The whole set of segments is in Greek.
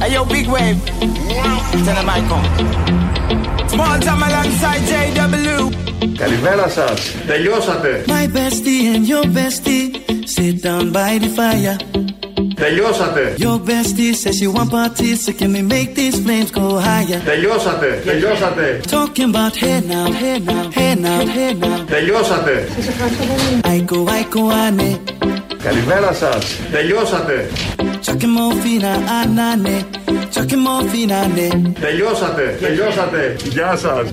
hey yo, big wave. Tell them I come. Small time alongside JW. Καλημέρα σας. Τελειώσατε. My bestie and your bestie sit down by the fire. Τελειώσατε. Your bestie says she want parties, so can we make these flames go higher? Τελειώσατε. Τελειώσατε. Talking about hey now, hey now, hey now, hey now. Τελειώσατε. I go, I go, ane. Καλημέρα σας. Τελειώσατε. Chucking more fina, anane. Chucking more fina, ane. Τελειώσατε. Τελειώσατε. Γεια σας.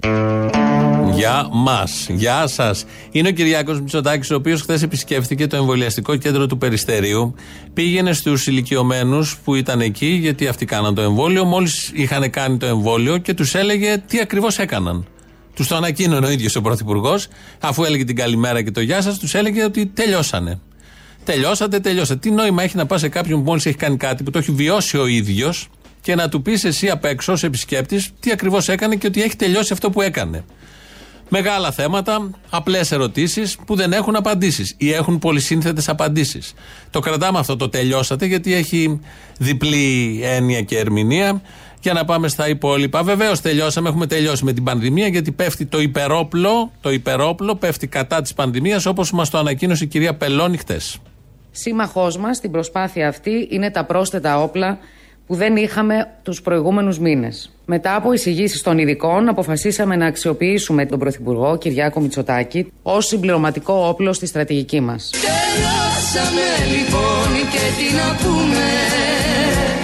Για μας. Γεια σας. Είναι ο Κυριάκος Μητσοτάκης, ο οποίος χθες επισκέφθηκε το εμβολιαστικό κέντρο του Περιστερίου. Πήγαινε στους ηλικιωμένους που ήταν εκεί, γιατί αυτοί κάναν το εμβόλιο. Μόλις είχαν κάνει το εμβόλιο και τους έλεγε τι ακριβώς έκαναν. Τους το ανακοίνωνε ο ίδιος ο Πρωθυπουργός, αφού έλεγε την καλημέρα και το γεια σας, τους έλεγε ότι τελειώσανε. Τελειώσατε, τελειώσατε. Τι νόημα έχει να πας σε κάποιον που μόλις έχει κάνει κάτι που το έχει βιώσει ο ίδιος και να του πεις εσύ απ' έξω, ως επισκέπτης, τι ακριβώς έκανε και ότι έχει τελειώσει αυτό που έκανε. Μεγάλα θέματα, απλές ερωτήσεις που δεν έχουν απαντήσεις ή έχουν πολυσύνθετες απαντήσεις. Το κρατάμε αυτό το τελειώσατε γιατί έχει διπλή έννοια και ερμηνεία. Για να πάμε στα υπόλοιπα. Βεβαίως τελειώσαμε, έχουμε τελειώσει με την πανδημία γιατί πέφτει το υπερόπλο, το υπερόπλο πέφτει κατά της πανδημίας όπως μας το ανακοίνωσε η κυρία Πελώνη χτες. Σύμμαχός μας στην προσπάθεια αυτή είναι τα πρόσθετα όπλα που δεν είχαμε τους προηγούμενους μήνες. Μετά από εισηγήσεις των ειδικών, αποφασίσαμε να αξιοποιήσουμε τον Πρωθυπουργό Κυριάκο Μητσοτάκη ως συμπληρωματικό όπλο στη στρατηγική μας. Τελειώσαμε λοιπόν και τι να πούμε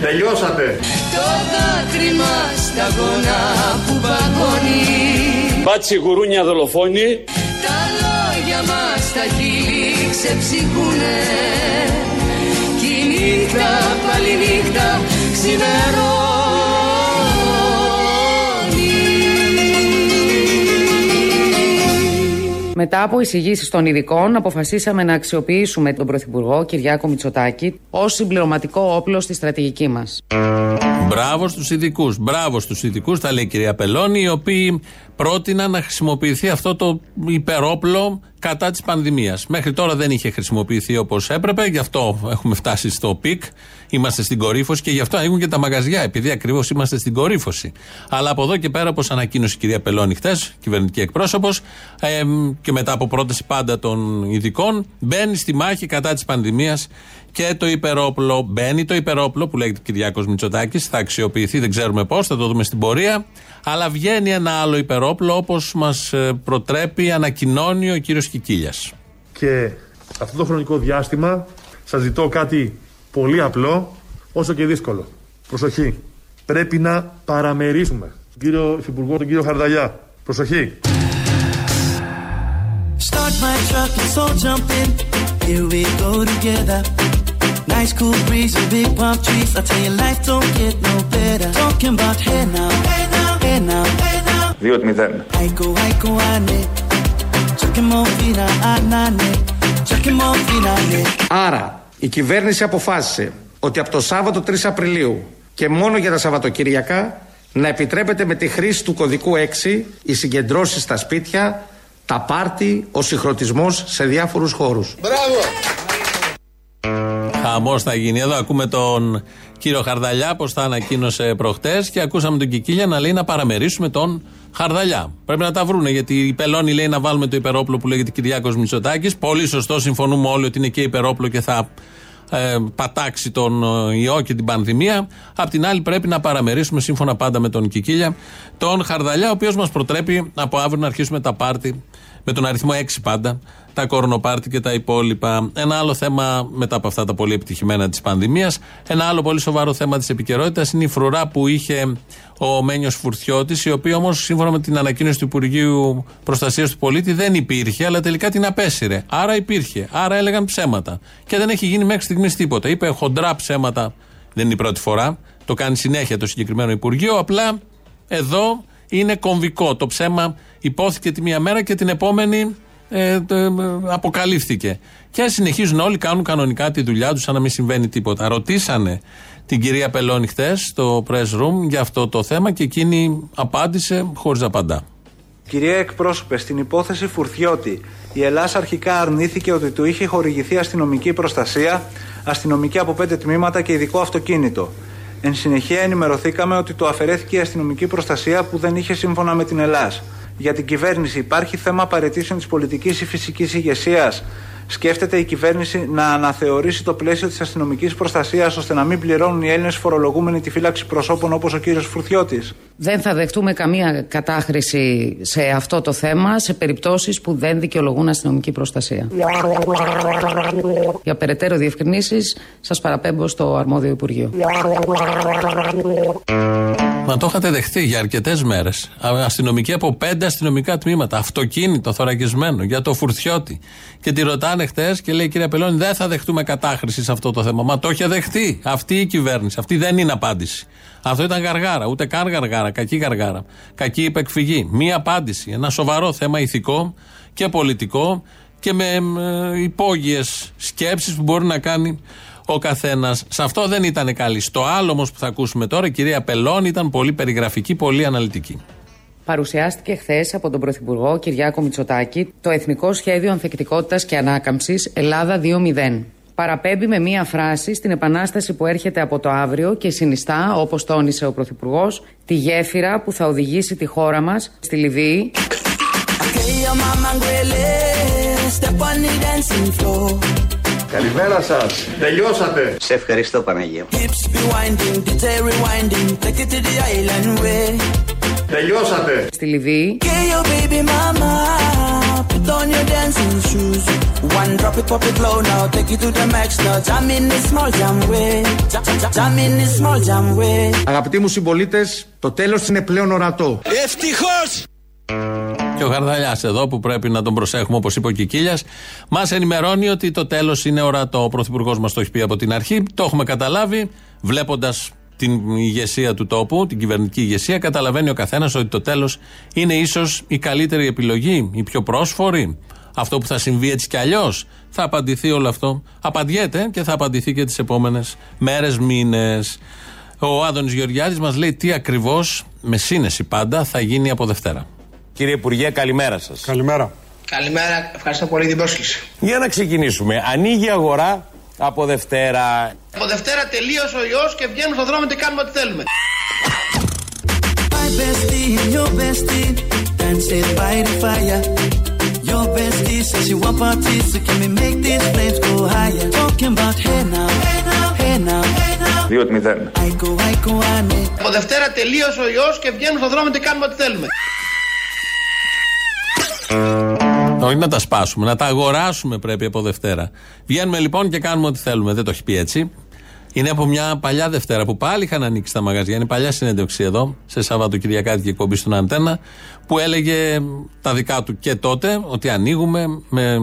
Τελειώσατε. Το δάκρυ μας στα γόνα που παγώνει Μπάτσι γουρούνια δολοφόνη. Τα λόγια μας τα χείλη ξεψυχούνε Κι η νύχτα πάλι νύχτα ξημερώνει Μετά από εισηγήσεις των ειδικών, αποφασίσαμε να αξιοποιήσουμε τον Πρωθυπουργό Κυριάκο Μητσοτάκη ως συμπληρωματικό όπλο στη στρατηγική μας. Μπράβο στους ειδικούς. Μπράβο στους ειδικούς, τα λέει η κυρία Πελώνη, οι οποίοι πρότειναν να χρησιμοποιηθεί αυτό το υπερόπλο κατά της πανδημίας. Μέχρι τώρα δεν είχε χρησιμοποιηθεί όπως έπρεπε, γι' αυτό έχουμε φτάσει στο peak. Είμαστε στην κορύφωση και γι' αυτό ανοίγουν και τα μαγαζιά, επειδή ακριβώς είμαστε στην κορύφωση. Αλλά από εδώ και πέρα, όπως ανακοίνωσε η κυρία Πελώνη χθες, κυβερνητική εκπρόσωπος, ε, και μετά από πρόταση πάντα των ειδικών, μπαίνει στη μάχη κατά της πανδημίας και το υπερόπλο. Μπαίνει το υπερόπλο που λέγεται Κυριάκος Μητσοτάκης, θα αξιοποιηθεί, δεν ξέρουμε πώς, θα το δούμε στην πορεία. Αλλά βγαίνει ένα άλλο υπερόπλο όπως μας προτρέπει, ανακοινώνει ο κύριος Κικίλιας. Και αυτό το χρονικό διάστημα σας ζητώ κάτι πολύ απλό, όσο και δύσκολο. Προσοχή. Πρέπει να παραμερίσουμε τον κύριο Υφυπουργό, τον κύριο Χαρδαλιά. Προσοχή. Start my truck, let's all jump in. Here we go together. Nice cool breeze and big palm trees. I tell you, life don't get no better. Talking about hey now, hey now, hey now, hey now. 2-0. I go, I go, ane. Chucking more fina, anane. Chucking more fina, ane. Άρα, η κυβέρνηση αποφάσισε ότι από το Σάββατο 3 Απριλίου και μόνο για τα Σαββατοκυριακά να επιτρέπεται με τη χρήση του κωδικού 6 οι συγκεντρώσεις στα σπίτια, τα πάρτι, ο συγχρονισμός σε διάφορους χώρους. Χαμό θα γίνει. Εδώ ακούμε τον κύριο Χαρδαλιά, πώς θα ανακοίνωσε προχτές και ακούσαμε τον Κικίλια να λέει να παραμερίσουμε τον Χαρδαλιά. Πρέπει να τα βρούνε γιατί η Πελώνη λέει να βάλουμε το υπερόπλο που λέγεται Κυριάκος Μητσοτάκης. Πολύ σωστό, συμφωνούμε όλοι ότι είναι και υπερόπλο και θα ε, πατάξει τον ε, ιό και την πανδημία. Απ' την άλλη, πρέπει να παραμερίσουμε σύμφωνα πάντα με τον Κικίλια τον Χαρδαλιά, ο οποίος μας προτρέπει από αύριο να αρχίσουμε τα πάρτι με τον αριθμό 6 πάντα, τα κορονοπάρτι και τα υπόλοιπα. Ένα άλλο θέμα μετά από αυτά τα πολύ επιτυχημένα της πανδημίας. Ένα άλλο πολύ σοβαρό θέμα της επικαιρότητας είναι η φρουρά που είχε ο Μένιος Φουρτιώτης, η οποία όμως σύμφωνα με την ανακοίνωση του Υπουργείου Προστασίας του Πολίτη δεν υπήρχε, αλλά τελικά την απέσυρε. Άρα υπήρχε. Άρα έλεγαν ψέματα. Και δεν έχει γίνει μέχρι στιγμής τίποτα. Είπε χοντρά ψέματα. Δεν είναι η πρώτη φορά. Το κάνει συνέχεια το συγκεκριμένο Υπουργείο. Απλά εδώ είναι κομβικό. Το ψέμα υπόθηκε τη μία μέρα και την επόμενη ε, το, ε, αποκαλύφθηκε. Και συνεχίζουν όλοι, κάνουν κανονικά τη δουλειά τους σαν να μην συμβαίνει τίποτα. Ρωτήσανε την κυρία Πελώνη χθε στο press room για αυτό το θέμα και εκείνη απάντησε χωρίς να απαντά. Κυρία εκπρόσωπε, στην υπόθεση Φουρτιώτη, η Ελλάδα αρχικά αρνήθηκε ότι του είχε χορηγηθεί αστυνομική προστασία αστυνομική από πέντε τμήματα και ειδικό αυτοκίνητο. Εν συνεχεία ενημερωθήκαμε ότι το αφαιρέθηκε η αστυνομική προστασία που δεν είχε σύμφωνα με την ΕΛΑΣ. Για την κυβέρνηση υπάρχει θέμα παρετήσεων της πολιτικής ή φυσικής ηγεσίας. Σκέφτεται η κυβέρνηση να αναθεωρήσει το πλαίσιο της αστυνομικής προστασίας ώστε να μην πληρώνουν οι Έλληνες φορολογούμενοι τη φύλαξη προσώπων όπως ο κύριος Φουρτιώτη. Δεν θα δεχτούμε καμία κατάχρηση σε αυτό το θέμα σε περιπτώσεις που δεν δικαιολογούν αστυνομική προστασία. Για περαιτέρω διευκρινήσεις σας παραπέμπω στο αρμόδιο Υπουργείο. Μα το είχατε δεχτεί για αρκετές μέρες. Αστυνομική από πέντε αστυνομικά τμήματα. Αυτοκίνητο, θωρακισμένο για το φουρτιώτη. Και τη ρωτάνε χτε και λέει: Κύριε Πελώνη, δεν θα δεχτούμε κατάχρηση σε αυτό το θέμα. Μα το είχε δεχτεί αυτή η κυβέρνηση. Αυτή δεν είναι απάντηση. Αυτό ήταν γαργάρα, ούτε καν γαργάρα, κακή γαργάρα. Κακή υπεκφυγή. Μία απάντηση. Ένα σοβαρό θέμα ηθικό και πολιτικό και με ε, υπόγειες σκέψεις που μπορεί να κάνει ο καθένας. Σε αυτό δεν ήταν καλή. Στο άλλο όμως που θα ακούσουμε τώρα, η κυρία Πελώνη ήταν πολύ περιγραφική, πολύ αναλυτική. Παρουσιάστηκε χθες από τον Πρωθυπουργό Κυριάκο Μητσοτάκη το Εθνικό Σχέδιο Ανθεκτικότητας και Ανάκαμψης Ελλάδα 2.0. Παραπέμπει με μία φράση στην επανάσταση που έρχεται από το αύριο και συνιστά, όπως τόνισε ο Πρωθυπουργός, τη γέφυρα που θα οδηγήσει τη χώρα μας στη Λιβύη. Καλημέρα σας. Τελειώσατε. Σε ευχαριστώ Παναγία. Τελειώσατε. Στη Λιβύη. Αγαπητοί μου συμπολίτες, το τέλος είναι πλέον ορατό. Ευτυχώς! Και ο Χαρδαλιάς εδώ που πρέπει να τον προσέχουμε όπως είπε ο Κικίλιας, μας ενημερώνει ότι το τέλος είναι ορατό. Ο Πρωθυπουργός μας το έχει πει από την αρχή. Το έχουμε καταλάβει. Βλέποντας την ηγεσία του τόπου, την κυβερνητική ηγεσία, καταλαβαίνει ο καθένας ότι το τέλος είναι ίσως η καλύτερη επιλογή, η πιο πρόσφορη. Αυτό που θα συμβεί έτσι κι αλλιώς. Θα απαντηθεί όλο αυτό. Απαντιέται και θα απαντηθεί και τις επόμενες μέρες, μήνες. Ο Άδωνης Γεωργιάδης μας λέει τι ακριβώς, με σύνεση πάντα, θα γίνει από Δευτέρα. Κύριε Υπουργέ, καλημέρα σας. Καλημέρα. Καλημέρα, ευχαριστώ πολύ την πρόσκληση. Για να ξεκινήσουμε. Ανοίγει η αγορά από Δευτέρα. Από Δευτέρα τελείωσε ο ιό και βγαίνουμε το δρόμο και κάνουμε ό,τι θέλουμε. My bestie, your Από Δευτέρα τελείωσε ο και βγαίνουμε στον δρόμο και κάνουμε τι θέλουμε. Όχι να τα σπάσουμε, να τα αγοράσουμε πρέπει από Δευτέρα. Βγαίνουμε λοιπόν και κάνουμε ό,τι θέλουμε. Δεν το έχει πει έτσι. Είναι από μια παλιά Δευτέρα που πάλι είχαν ανοίξει τα μαγαζιά. Είναι παλιά συνέντευξη εδώ, σε Σαββατοκυριακάτικη εκπομπή στον Αντένα, που έλεγε τα δικά του και τότε ότι ανοίγουμε με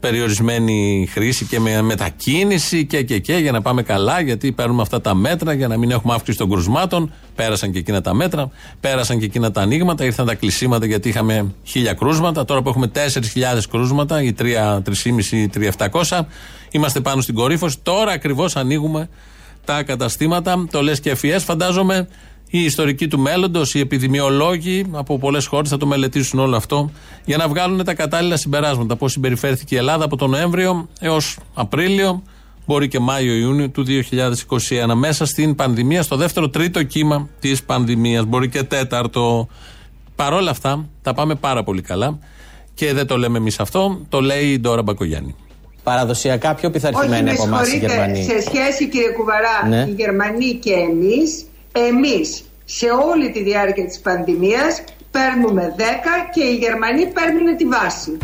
περιορισμένη χρήση και με μετακίνηση και, και, και για να πάμε καλά, γιατί παίρνουμε αυτά τα μέτρα για να μην έχουμε αύξηση των κρουσμάτων. Πέρασαν και εκείνα τα μέτρα, πέρασαν και εκείνα τα ανοίγματα, ήρθαν τα κλεισίματα γιατί είχαμε χίλια κρούσματα. Τώρα που έχουμε 4.000 κρούσματα ή 3.500 ή 3.700, είμαστε πάνω στην κορύφωση. Τώρα ακριβώς ανοίγουμε τα καταστήματα. Το λες και ευφυέ, φαντάζομαι οι ιστορικοί του μέλλοντος, οι επιδημιολόγοι από πολλές χώρες θα το μελετήσουν όλο αυτό για να βγάλουν τα κατάλληλα συμπεράσματα. Πώς συμπεριφέρθηκε η Ελλάδα από τον Νοέμβριο έως Απρίλιο, μπορεί και Μάιο-Ιούνιο του 2021, μέσα στην πανδημία, στο δεύτερο-τρίτο κύμα της πανδημίας, μπορεί και τέταρτο. Παρόλα αυτά, τα πάμε πάρα πολύ καλά και δεν το λέμε εμείς αυτό, το λέει η Ντόρα Μπακογιάννη. Παραδοσιακά πιο πειθαρχημένοι από εμάς οι Γερμανοί. Σε σχέση, κύριε Κουβαρά, Ναι. οι Γερμανοί και εμείς, εμείς σε όλη τη διάρκεια της πανδημίας παίρνουμε 10 και οι Γερμανοί παίρνουν τη βάση.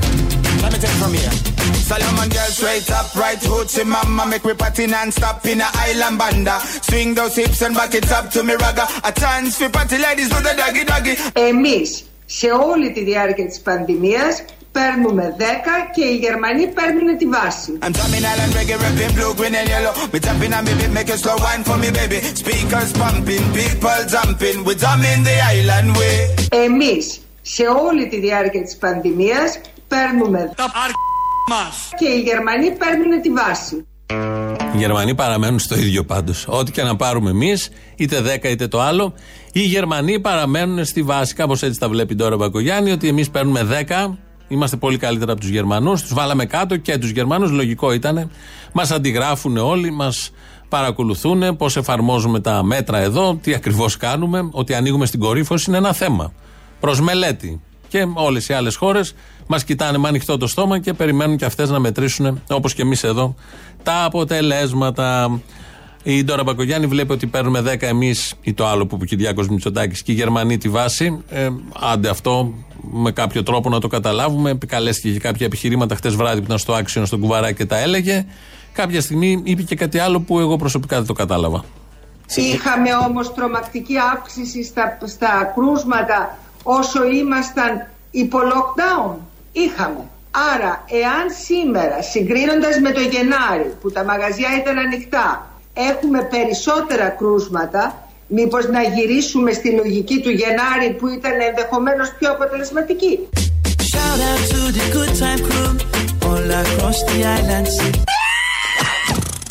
Let me take it from here. Solomon girl straight up, right hoochie mama Make we party non-stop in a island banda Swing those hips and back it up to me ragga A chance for party ladies do the doggy doggy Εμείς σε όλη τη διάρκεια της πανδημίας παίρνουμε 10 και οι Γερμανοί παίρνουν τη βάση. I'm drumming island reggae, rapping blue, green and yellow We jumping on me beat, make a slow wine for me baby Speakers pumping, people jumping We drumming the island way Εμείς σε όλη τη διάρκεια της πανδημίας παίρνουμε 10 και οι Γερμανοί παίρνουν τη βάση. Οι Γερμανοί παραμένουν στο ίδιο πάντως. Ό,τι και να πάρουμε εμείς, είτε 10 είτε το άλλο, οι Γερμανοί παραμένουν στη βάση. Κάπως έτσι τα βλέπει τώρα ο Μπακογιάννη, ότι εμείς παίρνουμε 10 Είμαστε πολύ καλύτερα από τους Γερμανούς. Τους βάλαμε κάτω και τους Γερμανούς. Λογικό ήταν. Μας αντιγράφουν όλοι, μας παρακολουθούν πώς εφαρμόζουμε τα μέτρα εδώ, τι ακριβώς κάνουμε. Ότι ανοίγουμε στην κορύφωση είναι ένα θέμα. Προς μελέτη. Και όλες οι άλλες χώρες μας κοιτάνε με ανοιχτό το στόμα και περιμένουν και αυτές να μετρήσουν, όπως και εμείς εδώ, τα αποτελέσματα. Η Ντόρα Μπακογιάννη βλέπει ότι παίρνουμε 10 εμείς ή το άλλο που είπε ο Κυριάκος Μητσοτάκης και οι Γερμανοί τη βάση. Ε, άντε αυτό με κάποιο τρόπο να το καταλάβουμε. Επικαλέστηκε και κάποια επιχειρήματα χτες βράδυ που ήταν στο άξιο στον κουβαρά και τα έλεγε. Κάποια στιγμή είπε και κάτι άλλο που εγώ προσωπικά δεν το κατάλαβα. Είχαμε όμως τρομακτική αύξηση στα, στα κρούσματα όσο ήμασταν υπό lockdown. Είχαμε. Άρα, εάν σήμερα, συγκρίνοντας με το Γενάρη, που τα μαγαζιά ήταν ανοιχτά, έχουμε περισσότερα κρούσματα, μήπως να γυρίσουμε στη λογική του Γενάρη που ήταν ενδεχομένως πιο αποτελεσματική. Shout out to the good time crew all across the island.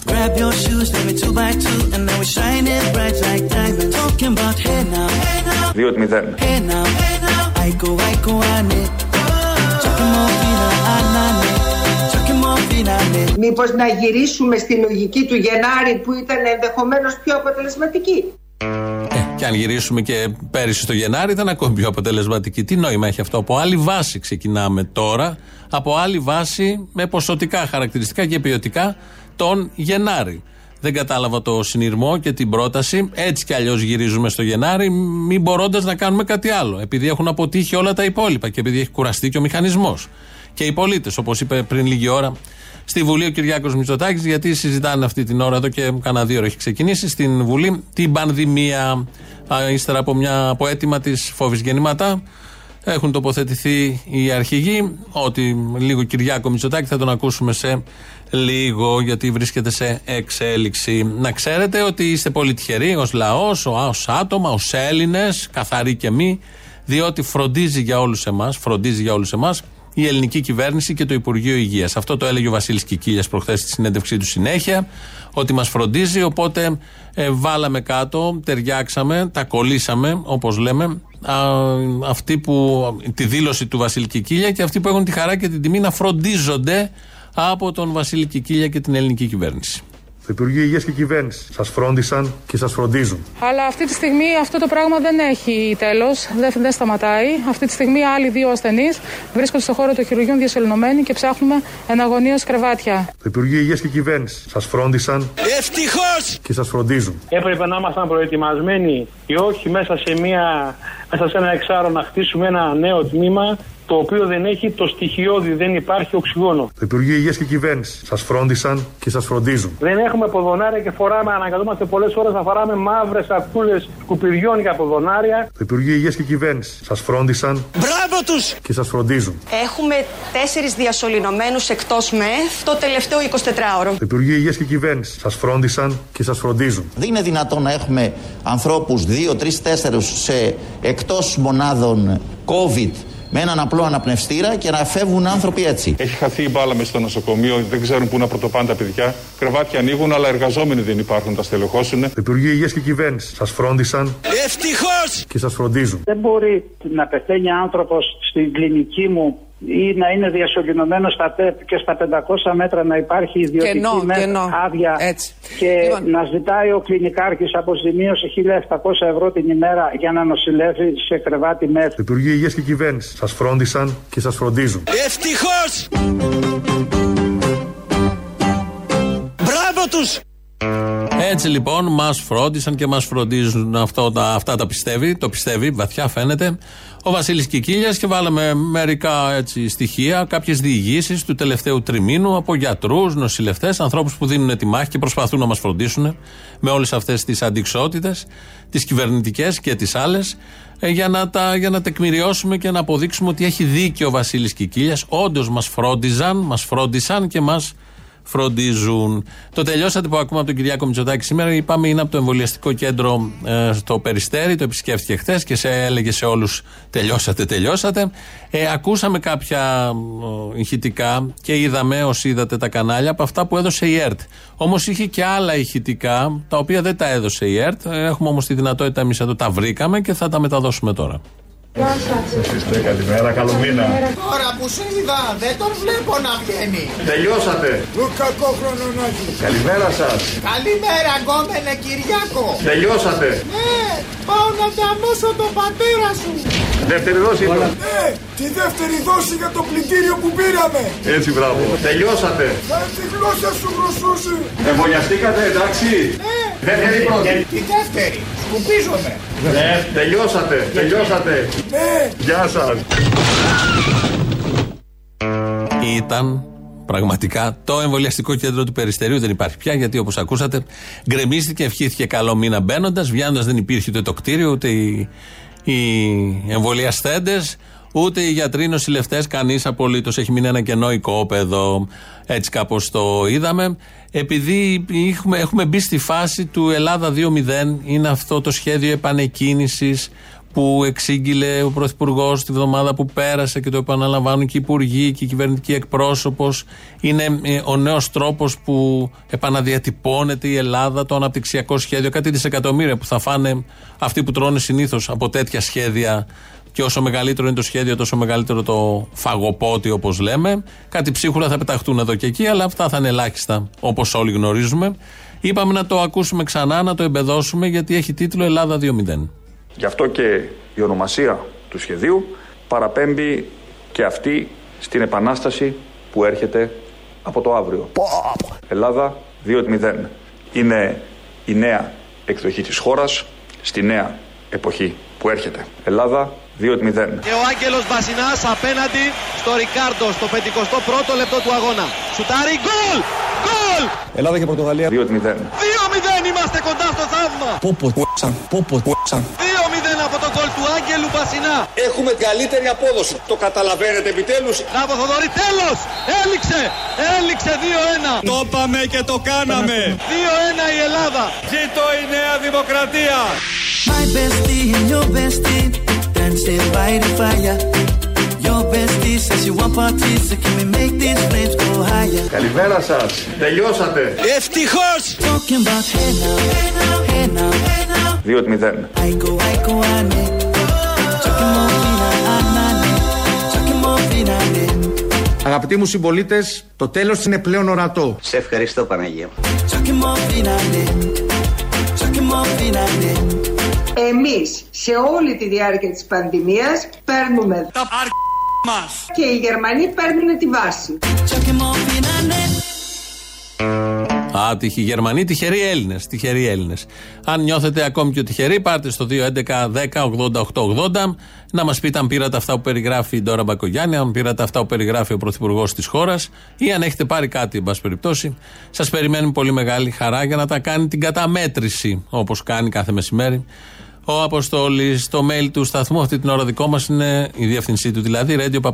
Grab your shoes, let me two by two, and now we shine it bright like diamonds. Talking about hey now, hey now, 2-0. hey now, hey now. I go, I go, I need. Talking more Μήπως να γυρίσουμε στη λογική του Γενάρη που ήταν ενδεχομένως πιο αποτελεσματική; Και αν γυρίσουμε και πέρυσι στο Γενάρη ήταν ακόμη πιο αποτελεσματική. Τι νόημα έχει αυτό; Από άλλη βάση ξεκινάμε τώρα. Από άλλη βάση με ποσοτικά χαρακτηριστικά και ποιοτικά τον Γενάρη. Δεν κατάλαβα το συνειρμό και την πρόταση. Έτσι κι αλλιώς γυρίζουμε στο Γενάρη, μην μπορώντας να κάνουμε κάτι άλλο. Επειδή έχουν αποτύχει όλα τα υπόλοιπα και επειδή έχει κουραστεί και ο μηχανισμός. Και οι πολίτες, όπως είπε πριν λίγη ώρα στη Βουλή ο Κυριάκος Μητσοτάκης, γιατί συζητάνε αυτή την ώρα εδώ και κανένα δύο ώρα έχει ξεκινήσει στην Βουλή την πανδημία. Α, ύστερα από, μια, από αίτημα της φόβης γεννηματά. Έχουν τοποθετηθεί οι αρχηγοί. Ότι λίγο Κυριάκο Μητσοτάκη θα τον ακούσουμε σε λίγο, γιατί βρίσκεται σε εξέλιξη. Να ξέρετε ότι είστε πολύ τυχεροί ως λαός, ως άτομα, ως Έλληνες, καθαροί και μη, διότι φροντίζει για όλους εμάς, φροντίζει για όλους εμάς η ελληνική κυβέρνηση και το Υπουργείο Υγείας. Αυτό το έλεγε ο Βασίλης Κικίλιας προχθές στη συνέντευξή του συνέχεια, ότι μας φροντίζει. Οπότε ε, βάλαμε κάτω, ταιριάξαμε, τα κολλήσαμε, όπως λέμε, α, αυτοί που, τη δήλωση του Βασίλη Κικίλια και αυτοί που έχουν τη χαρά και την τιμή να φροντίζονται από τον Βασίλη Κικίλια και την ελληνική κυβέρνηση. Το Υπουργείο Υγείας και Κυβέρνησης σας φρόντισαν και σας φροντίζουν. Αλλά αυτή τη στιγμή αυτό το πράγμα δεν έχει τέλος, δεν, δεν σταματάει. Αυτή τη στιγμή άλλοι δύο ασθενείς βρίσκονται στο χώρο των χειρουργείων διασωληνωμένοι και ψάχνουμε εναγωνίω κρεβάτια. Το Υπουργείο Υγείας και Κυβέρνησης σας φρόντισαν Ευτυχώς! και σας φροντίζουν. Έπρεπε να ήμασταν προετοιμασμένοι και όχι μέσα σε, μια, μέσα σε ένα εξάρο να χτίσουμε ένα νέο τμήμα το οποίο δεν έχει το στοιχειώδη, δεν υπάρχει οξυγόνο. Το Υπουργείο Υγείας και Κυβέρνησης σας φρόντισαν και σας φροντίζουν. Δεν έχουμε ποδονάρια και φοράμε, αναγκαζόμαστε πολλές ώρες να φοράμε μαύρες σακούλε σκουπιδιών για ποδονάρια. Το Υπουργείο Υγείας και Κυβέρνησης σας φρόντισαν Μπράβο τους! και σας φροντίζουν. Έχουμε τέσσερις διασωληνωμένους εκτός ΜΕΘ το τελευταίο 24ωρο. Το Υπουργείο Υγείας και Κυβέρνησης σας φρόντισαν και σας φροντίζουν. Δεν είναι δυνατόν να έχουμε ανθρώπους 2, 3, 4 σε εκτός μονάδων COVID με έναν απλό αναπνευστήρα και να φεύγουν άνθρωποι έτσι. Έχει χαθεί η μπάλα μες στο νοσοκομείο, δεν ξέρουν πού να πρωτοπάνε τα παιδιά. Κρεβάτια ανοίγουν, αλλά εργαζόμενοι δεν υπάρχουν, τα στελεχώσουν. Το Υπουργείο Υγείας και Κυβέρνησης σας φρόντισαν Ευτυχώς! και σας φροντίζουν. Δεν μπορεί να πεθαίνει άνθρωπος στην κλινική μου ή να είναι διασωληνωμένο στα ΤΕΠ και στα 500 μέτρα να υπάρχει ιδιωτική Κενό, με- κενό. άδεια Έτσι. και Λοιπόν. να ζητάει ο κλινικάρχης αποζημίωση 1.700 ευρώ την ημέρα για να νοσηλεύει σε κρεβάτι ΜΕΘ. Το Υπουργείο Υγείας και Κυβέρνησης σας φρόντισαν και σας φροντίζουν. Ευτυχώς! Μπράβο τους! Έτσι λοιπόν μας φρόντισαν και μας φροντίζουν αυτό, τα, αυτά τα πιστεύει, το πιστεύει, βαθιά φαίνεται. Ο Βασίλης Κικίλιας και βάλαμε μερικά έτσι, στοιχεία, κάποιες διηγήσεις του τελευταίου τριμήνου από γιατρούς, νοσηλευτές, ανθρώπους που δίνουν τη μάχη και προσπαθούν να μας φροντίσουν με όλες αυτές τις αντικσότητες, τις κυβερνητικές και τις άλλες, για, να τα, για να τεκμηριώσουμε και να αποδείξουμε ότι έχει δίκιο ο Βασίλης Κικίλιας. Όντως μας φρόντιζαν, μας φρόντισαν και μας φροντίζουν. Το τελειώσατε που ακούμε από τον Κυριάκο Μητσοτάκη σήμερα. Είπαμε είναι από το εμβολιαστικό κέντρο ε, στο Περιστέρι. Το επισκέφθηκε χθες και σε έλεγε σε όλους: Τελειώσατε, τελειώσατε. Ε, ακούσαμε κάποια ε, ηχητικά και είδαμε, όσοι είδατε τα κανάλια, από αυτά που έδωσε η ΕΡΤ. Όμως είχε και άλλα ηχητικά, τα οποία δεν τα έδωσε η ΕΡΤ. Ε, Έχουμε όμως τη δυνατότητα εμείς εδώ τα βρήκαμε και θα τα μεταδώσουμε τώρα. Είστε καλημέρα, καλό μήνα. Τώρα που σε είδα, δεν τον βλέπω να βγαίνει. Τελειώσατε. Του κακό χρόνο να έχεις. Καλημέρα σας. Καλημέρα, γκόμενε Κυριάκο. Τελειώσατε. Ναι, πάω να ταμώσω τον πατέρα σου. Δεύτερη δόση. Ναι, τη δεύτερη δόση για το πλυντήριο που πήραμε. Έτσι, μπράβο. Τελειώσατε. Θα τη γλώσσα σου γλωσσούσε. Εμβολιαστήκατε, εντάξει. Ναι. Δεύτερη πρώτη. Τη δεύτερη. Σκουπίζομαι. Ναι, τελειώσατε. Τελειώσατε. Ναι. Γεια σας. Ήταν πραγματικά το εμβολιαστικό κέντρο του Περιστερίου. Δεν υπάρχει πια γιατί όπως ακούσατε γκρεμίστηκε, ευχήθηκε καλό μήνα μπαίνοντας. Βγαίνοντα δεν υπήρχε ούτε το κτίριο, ούτε οι, οι εμβολιαστέντες, ούτε οι γιατροί νοσηλευτές. Κανείς απολύτως. Έχει μείνει ένα κενό οικόπεδο. Έτσι κάπως το είδαμε. Επειδή έχουμε, έχουμε μπει στη φάση του Ελλάδα 2.0, είναι αυτό το σχέδιο επανεκκίνησης που εξήγηλε ο Πρωθυπουργός τη βδομάδα που πέρασε και το επαναλαμβάνουν και οι υπουργοί και η κυβερνητική εκπρόσωπος. Είναι ε, ο νέος τρόπος που επαναδιατυπώνεται η Ελλάδα, το αναπτυξιακό σχέδιο. Κάτι δισεκατομμύρια που θα φάνε αυτοί που τρώνε συνήθως από τέτοια σχέδια. Και όσο μεγαλύτερο είναι το σχέδιο, τόσο μεγαλύτερο το φαγοπότη, όπως λέμε. Κάτι ψίχουλα θα πεταχτούν εδώ και εκεί, αλλά αυτά θα είναι ελάχιστα, όπως όλοι γνωρίζουμε. Είπαμε να το ακούσουμε ξανά, να το εμπεδώσουμε, γιατί έχει τίτλο Ελλάδα 2.0. Γι' αυτό και η ονομασία του σχεδίου παραπέμπει και αυτή στην επανάσταση που έρχεται από το αύριο. Ελλάδα 2.0. Είναι η νέα εκδοχή της χώρας στη νέα εποχή που έρχεται. Ελλάδα 2.0. Και ο Άγγελος Βασινάς απέναντι στο Ρικάρντο στο 51ο λεπτό του αγώνα. Σουτάρει γκολ! Γκολ! Ελλάδα και Πορτογαλία 2.0. 2-0 είμαστε κοντά στο θαύμα. Πόπο, πόπο, 2-0 από τον γκολ του Άγγελου Βασινά. Έχουμε καλύτερη απόδοση. Το καταλαβαίνετε επιτέλους. Μπράβο Θοδωρή, τέλος! Έληξε! Έληξε 2-1. Το είπαμε και το κάναμε. 2-1 η Ελλάδα. Ζήτω η νέα δημοκρατία. My bestie and your bestie Καλημέρα σας. Τελειώσατε. Ευτυχώς. Δύο τη μηδέν. Αγαπητοί μου συμπολίτες, το τέλος είναι πλέον ορατό. Σε ευχαριστώ, Παναγία. Εμείς σε όλη τη διάρκεια της πανδημίας παίρνουμε Τα αρ... μας. και οι Γερμανοί παίρνουν τη βάση. Talking more fina, ane. Α, τυχοι Γερμανοί, τυχεροί Έλληνες. Τυχεροί Έλληνες. Αν νιώθετε ακόμη πιο τυχεροί, πάρτε στο 2.11.10.80.880 να μας πείτε αν πήρατε αυτά που περιγράφει η Ντόρα Μπακογιάννη, αν πήρατε αυτά που περιγράφει ο Πρωθυπουργός της χώρας ή αν έχετε πάρει κάτι, εν πάση περιπτώσει. Σας περιμένουμε πολύ μεγάλη χαρά για να τα κάνει την καταμέτρηση, όπως κάνει κάθε μεσημέρι. Ο Αποστόλης, το mail του σταθμού, αυτή την ώρα δικό μας είναι η διεύθυνσή του δηλαδή, radio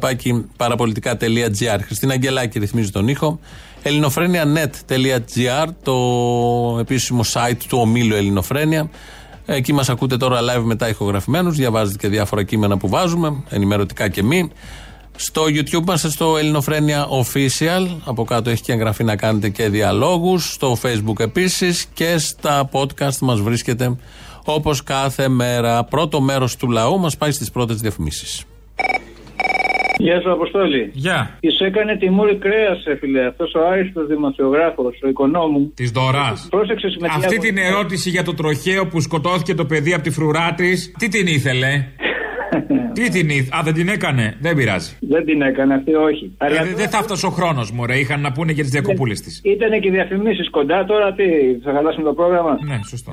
παραπολιτικά.gr. Χριστίνα Αγγελάκη ρυθμίζει τον ήχο. ελληνοφρένια.net.gr, το επίσημο site του ομίλου Ελληνοφρένια. Εκεί μας ακούτε τώρα live μετά ηχογραφημένους, διαβάζετε και διάφορα κείμενα που βάζουμε, ενημερωτικά και μη. Στο YouTube είμαστε στο Ελληνοφρένια Official. Από κάτω έχει και εγγραφή να κάνετε και διαλόγους. Στο Facebook επίσης και στα podcast μας βρίσκεται όπως κάθε μέρα. Πρώτο μέρος του λαού μας πάει στις πρώτες διαφημίσεις. Γεια σου, Αποστόλη. Γεια. Της έκανε τιμούρη κρέας, φίλε. Αυτός ο άριστος δημοσιογράφος, ο οικονόμου. Της Δωράς. Πρόσεξε με τι Αυτή αγωνίες- την ερώτηση για το τροχαίο που σκοτώθηκε το παιδί από τη φρουρά της, τι την ήθελε; τι την ήθελε. Α, δεν την έκανε. Δεν πειράζει. Δεν την έκανε αυτή, όχι. Ε, δε- Δεν θα φτάσει ο χρόνος μου, ρε. Είχαν να πούνε για τις διακοπούλες της. Ήταν και διαφημίσεις κοντά, τώρα τι, θα χαλάσουμε το πρόγραμμα; Ναι, σωστό.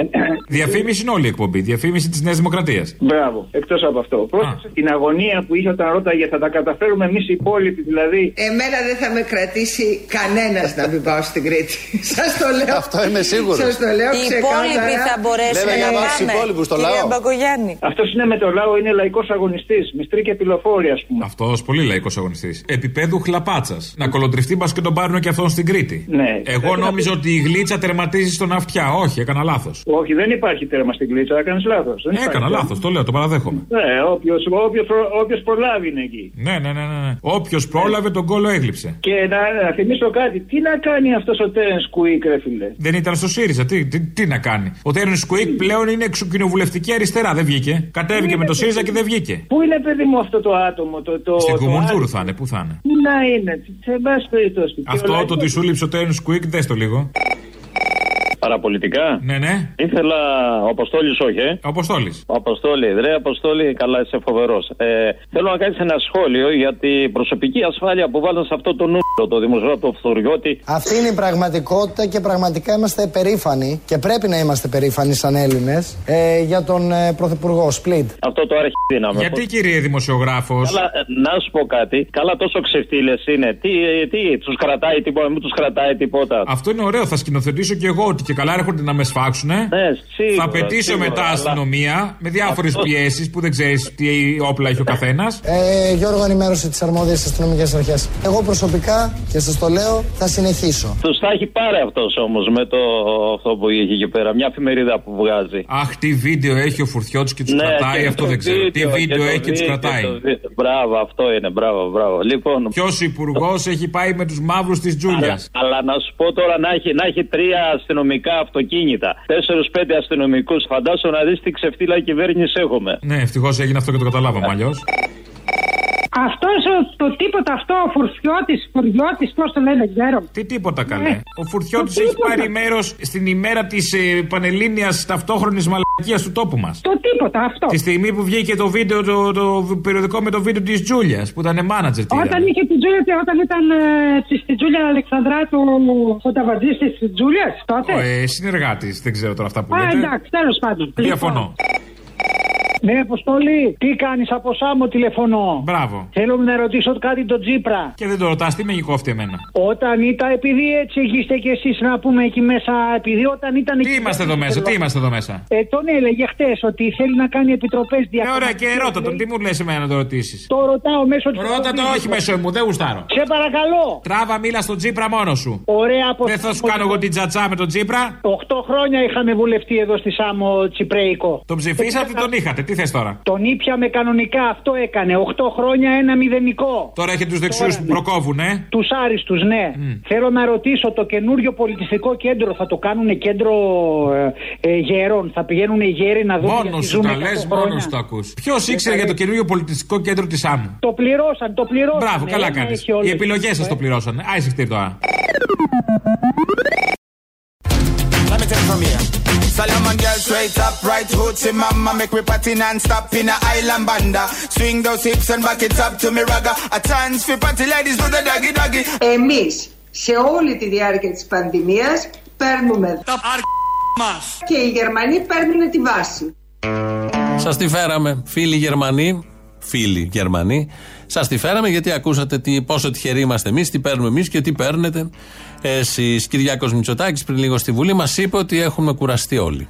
Διαφήμιση είναι όλη η εκπομπή. Διαφήμιση της Νέας Δημοκρατίας. Μπράβο, εκτός από αυτό. Πρόσεξε την αγωνία που είχε όταν ρώταγε θα τα καταφέρουμε εμείς οι υπόλοιποι δηλαδή; Εμένα δεν θα με κρατήσει κανένας να μην πάω στην Κρήτη. Σας το λέω. Αυτό είμαι σίγουρος. Σας το λέω Οι ξεκάθαρα. υπόλοιποι θα μπορέσουν Λέμε για να μας τους πάνε. υπόλοιπους, το Κυρία λαό. Μπακογιάννη. Αυτός είναι με το λαό, είναι λαϊκός αγωνιστής. Μιστρή και πυλοφόρη, ας πούμε. Αυτός πολύ λαϊκός αγωνιστής. Επίπεδου χλαπάτσας. Να κολοτριφτεί μπα και τον πάρουν και αυτόν στην Κρήτη. Ναι. Εγώ Πρέπει να νόμιζα ότι η γλίτσα τερματίζει στον αυτιά. Όχι, έκανα λάθος. Όχι, δεν υπάρχει τέρμα στην κλίτσα, έκανε λάθος. Έκανα λάθος, το λέω, το παραδέχομαι. Ναι, όποιος, όποιος, προ- όποιος προλάβει είναι εκεί. Ναι, ναι, ναι. ναι. Όποιος πρόλαβε τον κόλλο έγλειψε. Και να, να θυμίσω κάτι, τι να κάνει αυτός ο Τέρεν Κουίκ, ρε φίλε; Δεν ήταν στο ΣΥΡΙΖΑ. Τι, τι, τι να κάνει; Ο Τέρν Σκουίκ πλέον είναι εξοκοινοβουλευτική αριστερά. Δεν βγήκε. Κατέβηκε με το ΣΥΡΙΖΑ και δεν βγήκε. Βγήκε. Πού είναι, παιδί μου, αυτό το άτομο, το. το Στην το Κουμουνδούρου άλλο; θα είναι, πού θα είναι; Πού να είναι, σε πάση περιπτώσει. Και Αυτό ο το λαϊκός- ότι σου λείψε ο Τέρν Κουίκ, δες το λίγο. Παραπολιτικά. Ναι, ναι. Ήθελα. Ο Αποστόλης, όχι, ε. Ο Αποστόλης. Αποστόλη, ρε Αποστόλη, καλά είσαι φοβερός. Ε, θέλω να κάνεις ένα σχόλιο για την προσωπική ασφάλεια που βάλαν σε αυτό το νούμερο, το δημοσιογράφο Φθουριώτη. Αυτή είναι η πραγματικότητα και πραγματικά είμαστε περήφανοι και πρέπει να είμαστε περήφανοι σαν Έλληνες ε, για τον ε, Πρωθυπουργό Σπλίτ. Αυτό το αρχιδύναμο. Γιατί κύριε δημοσιογράφος; Καλά, ε, να σου πω κάτι. Καλά, τόσο ξεφτύλες είναι. Τι, ε, τι τους κρατάει τίποτα, μην τους κρατάει τίποτα. Αυτό είναι ωραίο. Θα σκηνοθετήσω και εγώ ότι και καλά έρχονται να με σφάξουνε. Ναι, σίγουρα, θα πετήσω σίγουρα, μετά αλλά- αστυνομία με διάφορες Αυτό- πιέσεις που δεν ξέρεις τι όπλα έχει ο καθένας. Ε, Γιώργο, ενημέρωσε τις αρμόδιες αστυνομικές αρχές. Εγώ προσωπικά και σας το λέω, θα συνεχίσω. Τους τα έχει πάρει αυτός όμως με το αυτό που είχε εκεί πέρα. Μια εφημερίδα που βγάζει. Αχ, τι βίντεο έχει ο Φουρτιώτης και τους Ναι, κρατάει, και αυτό το δεν ξέρω. Τι βίντεο, βίντεο το έχει και τους βίντεο, κρατάει. το βίντεο. Μπράβο, αυτό είναι, μπράβο, μπράβο. Λοιπόν. Ποιος υπουργός έχει πάει με τους μαύρους της Τζούλιας; Αλλά, αλλά να σου πω τώρα να έχει, να έχει τρία αστυνομικά αυτοκίνητα. Τέσσερου-πέντε αστυνομικούς. Φαντάσου να δεις τι ξεφτύλα κυβέρνηση έχουμε. Ναι, ευτυχώς έγινε αυτό και το καταλάβαμε αλλιώς. Αυτό το τίποτα αυτό, ο Φουρτιώτης, Φουριώτη, πώς το λένε, δεν ξέρω. Τι τίποτα καλέ. Ναι. Ο Φουρτιώτης Το έχει τίποτα. πάρει μέρος στην ημέρα της ε, πανελλήνιας ταυτόχρονης μαλακίας του τόπου μας. Το τίποτα αυτό. Τη στιγμή που βγήκε το βίντεο, το, το περιοδικό με το βίντεο της Τζούλιας που ήταν μάνατζερ. τι Όταν ήταν. είχε την Τζούλια, και όταν ήταν ε, στη Τζούλια Αλεξανδράτου ο ταβατζή της Τζούλιας, τότε. Ο, ε, συνεργάτης, δεν ξέρω τώρα αυτά που Α, λέτε. εντάξει, τέλος πάντων. Διαφωνώ. Ναι, Αποστολή, τι κάνεις από Σάμο τηλεφωνώ. Μπράβο. Θέλω να ρωτήσω κάτι τον Τζίπρα. Και δεν το ρωτάς, τι με έχει κόφτει εμένα. Όταν ήταν, επειδή έτσι είστε κι εσείς να πούμε εκεί μέσα, επειδή όταν ήταν. Τι είμαστε εδώ μέσα, τι είμαστε εδώ μέσα; Ε, τον έλεγε χτες ότι θέλει να κάνει επιτροπές Ε, διακοπών. ωραία, και ρώτα τον, τι μου λες εμένα να το ρωτήσεις; Το ρωτάω μέσω του. Ρώτα το, όχι μέσω μου, δεν γουστάρω. Σε παρακαλώ. Τράβα, μίλα στον Τζίπρα μόνος σου. Ωραία από Δεν θα σου κάνω εγώ την τζατσά με τον Τζίπρα. 8 χρόνια είχαμε βουλευτεί εδώ στη Σάμο Τσιπρέικο. Τον ψηφίσατε, τον είχατε. Τι θες τώρα; Τον ήπιαμε κανονικά, αυτό έκανε. 8 χρόνια ένα μηδενικό. Τώρα έχει τους δεξιούς που προκόβουν, ε. Τους άριστους, ναι. Θέλω να ρωτήσω, το καινούριο πολιτιστικό κέντρο θα το κάνουν κέντρο ε, ε, γέρων. Θα πηγαίνουν οι γέροι να δουν. Μόνος γιατί σου ζούμε τα 100 λε, χρόνια; μόνος σου τα ακούς. Ποιος ήξερε για το καινούριο πολιτιστικό κέντρο της άμμου. Το πληρώσαν, το πληρώσαν. Μπράβο, καλά Ένα κάνεις. έχει όλο Οι επιλογές σας ε. το πληρώσανε. Άισε χτύρ τώρα. Solomon girl straight up, right hoochie mama Make me party non-stop in a island banda Swing those hips and back it up to me ragga A chance for party ladies do the doggy doggy Εμείς σε όλη τη διάρκεια της πανδημίας παίρνουμε τα μας. και οι Γερμανοί παίρνουν τη βάση. Σα τη φέραμε, φίλοι Γερμανοί. Φίλοι Γερμανοί. Σας τη φέραμε γιατί ακούσατε τι, πόσο τυχεροί είμαστε εμείς, τι παίρνουμε εμείς και τι παίρνετε εσείς. Κυριάκος Μητσοτάκης πριν λίγο στη Βουλή μας είπε ότι έχουμε κουραστεί όλοι.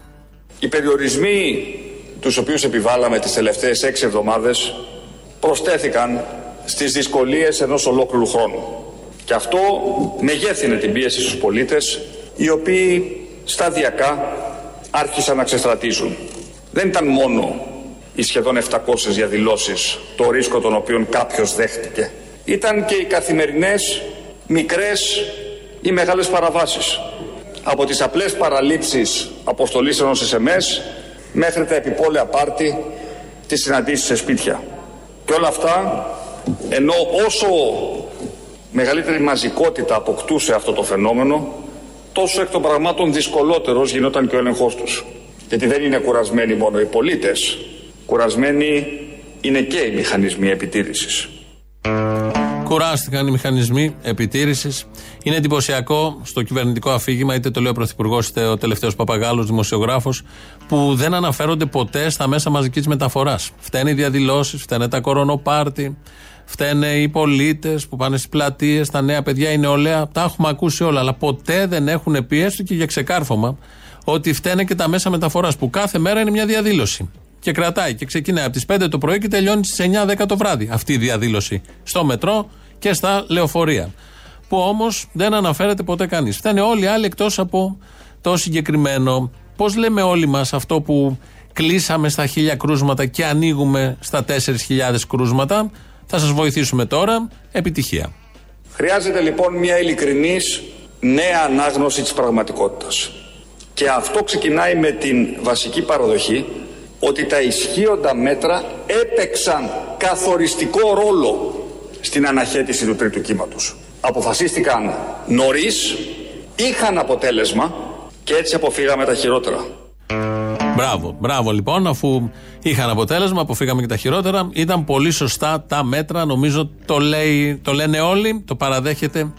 Οι περιορισμοί τους οποίους επιβάλαμε τις τελευταίες έξι εβδομάδες προστέθηκαν στις δυσκολίες ενός ολόκληρου χρόνου. Και αυτό μεγέθυνε την πίεση στους πολίτες, οι οποίοι σταδιακά άρχισαν να ξεστρατίζουν. Δεν ήταν μόνο οι σχεδόν 700 διαδηλώσεις, το ρίσκο των οποίων κάποιος δέχτηκε. Ήταν και οι καθημερινές μικρές ή μεγάλες παραβάσεις. Από τις απλές παραλήψεις αποστολής ενός SMS μέχρι τα επιπόλαια πάρτι, τις συναντήσεις σε σπίτια. Και όλα αυτά, ενώ όσο μεγαλύτερη μαζικότητα αποκτούσε αυτό το φαινόμενο, τόσο εκ των πραγμάτων δυσκολότερος γινόταν και ο έλεγχός τους. Γιατί δεν είναι κουρασμένοι μόνο οι πολίτες, κουρασμένοι είναι και οι μηχανισμοί επιτήρησης. Κουράστηκαν οι μηχανισμοί επιτήρησης. Είναι εντυπωσιακό στο κυβερνητικό αφήγημα, είτε το λέει ο Πρωθυπουργός, είτε ο τελευταίος Παπαγάλος, δημοσιογράφος, που δεν αναφέρονται ποτέ στα μέσα μαζικής μεταφοράς. Φταίνε οι διαδηλώσεις, φταίνε τα κορονοπάρτι, φταίνε οι πολίτες που πάνε στις πλατείες, τα νέα παιδιά, η νεολαία. Τα έχουμε ακούσει όλα, αλλά ποτέ δεν έχουν πει έστω και για ξεκάρφωμα ότι φταίνε και τα μέσα μεταφοράς, που κάθε μέρα είναι μια διαδήλωση. Και κρατάει και ξεκινάει από τις 5 το πρωί και τελειώνει στις 9-10 το βράδυ. Αυτή η διαδήλωση. Στο μετρό και στα λεωφορεία. Που όμως δεν αναφέρεται ποτέ κανείς. Φτάνε όλοι οι άλλοι εκτός από το συγκεκριμένο. Πώς λέμε όλοι μας αυτό που κλείσαμε στα χίλια κρούσματα και ανοίγουμε στα 4.000 κρούσματα; Θα σας βοηθήσουμε τώρα. Επιτυχία. Χρειάζεται λοιπόν μια ειλικρινής νέα ανάγνωση της πραγματικότητας. Και αυτό ξεκινάει με την βασική παραδοχή ότι τα ισχύοντα μέτρα έπαιξαν καθοριστικό ρόλο στην αναχέτηση του τρίτου κύματος. Αποφασίστηκαν νωρίς, είχαν αποτέλεσμα και έτσι αποφύγαμε τα χειρότερα. Μπράβο, μπράβο λοιπόν, αφού είχαν αποτέλεσμα, αποφύγαμε και τα χειρότερα. Ήταν πολύ σωστά τα μέτρα, νομίζω το, λέει, το λένε όλοι, το παραδέχεται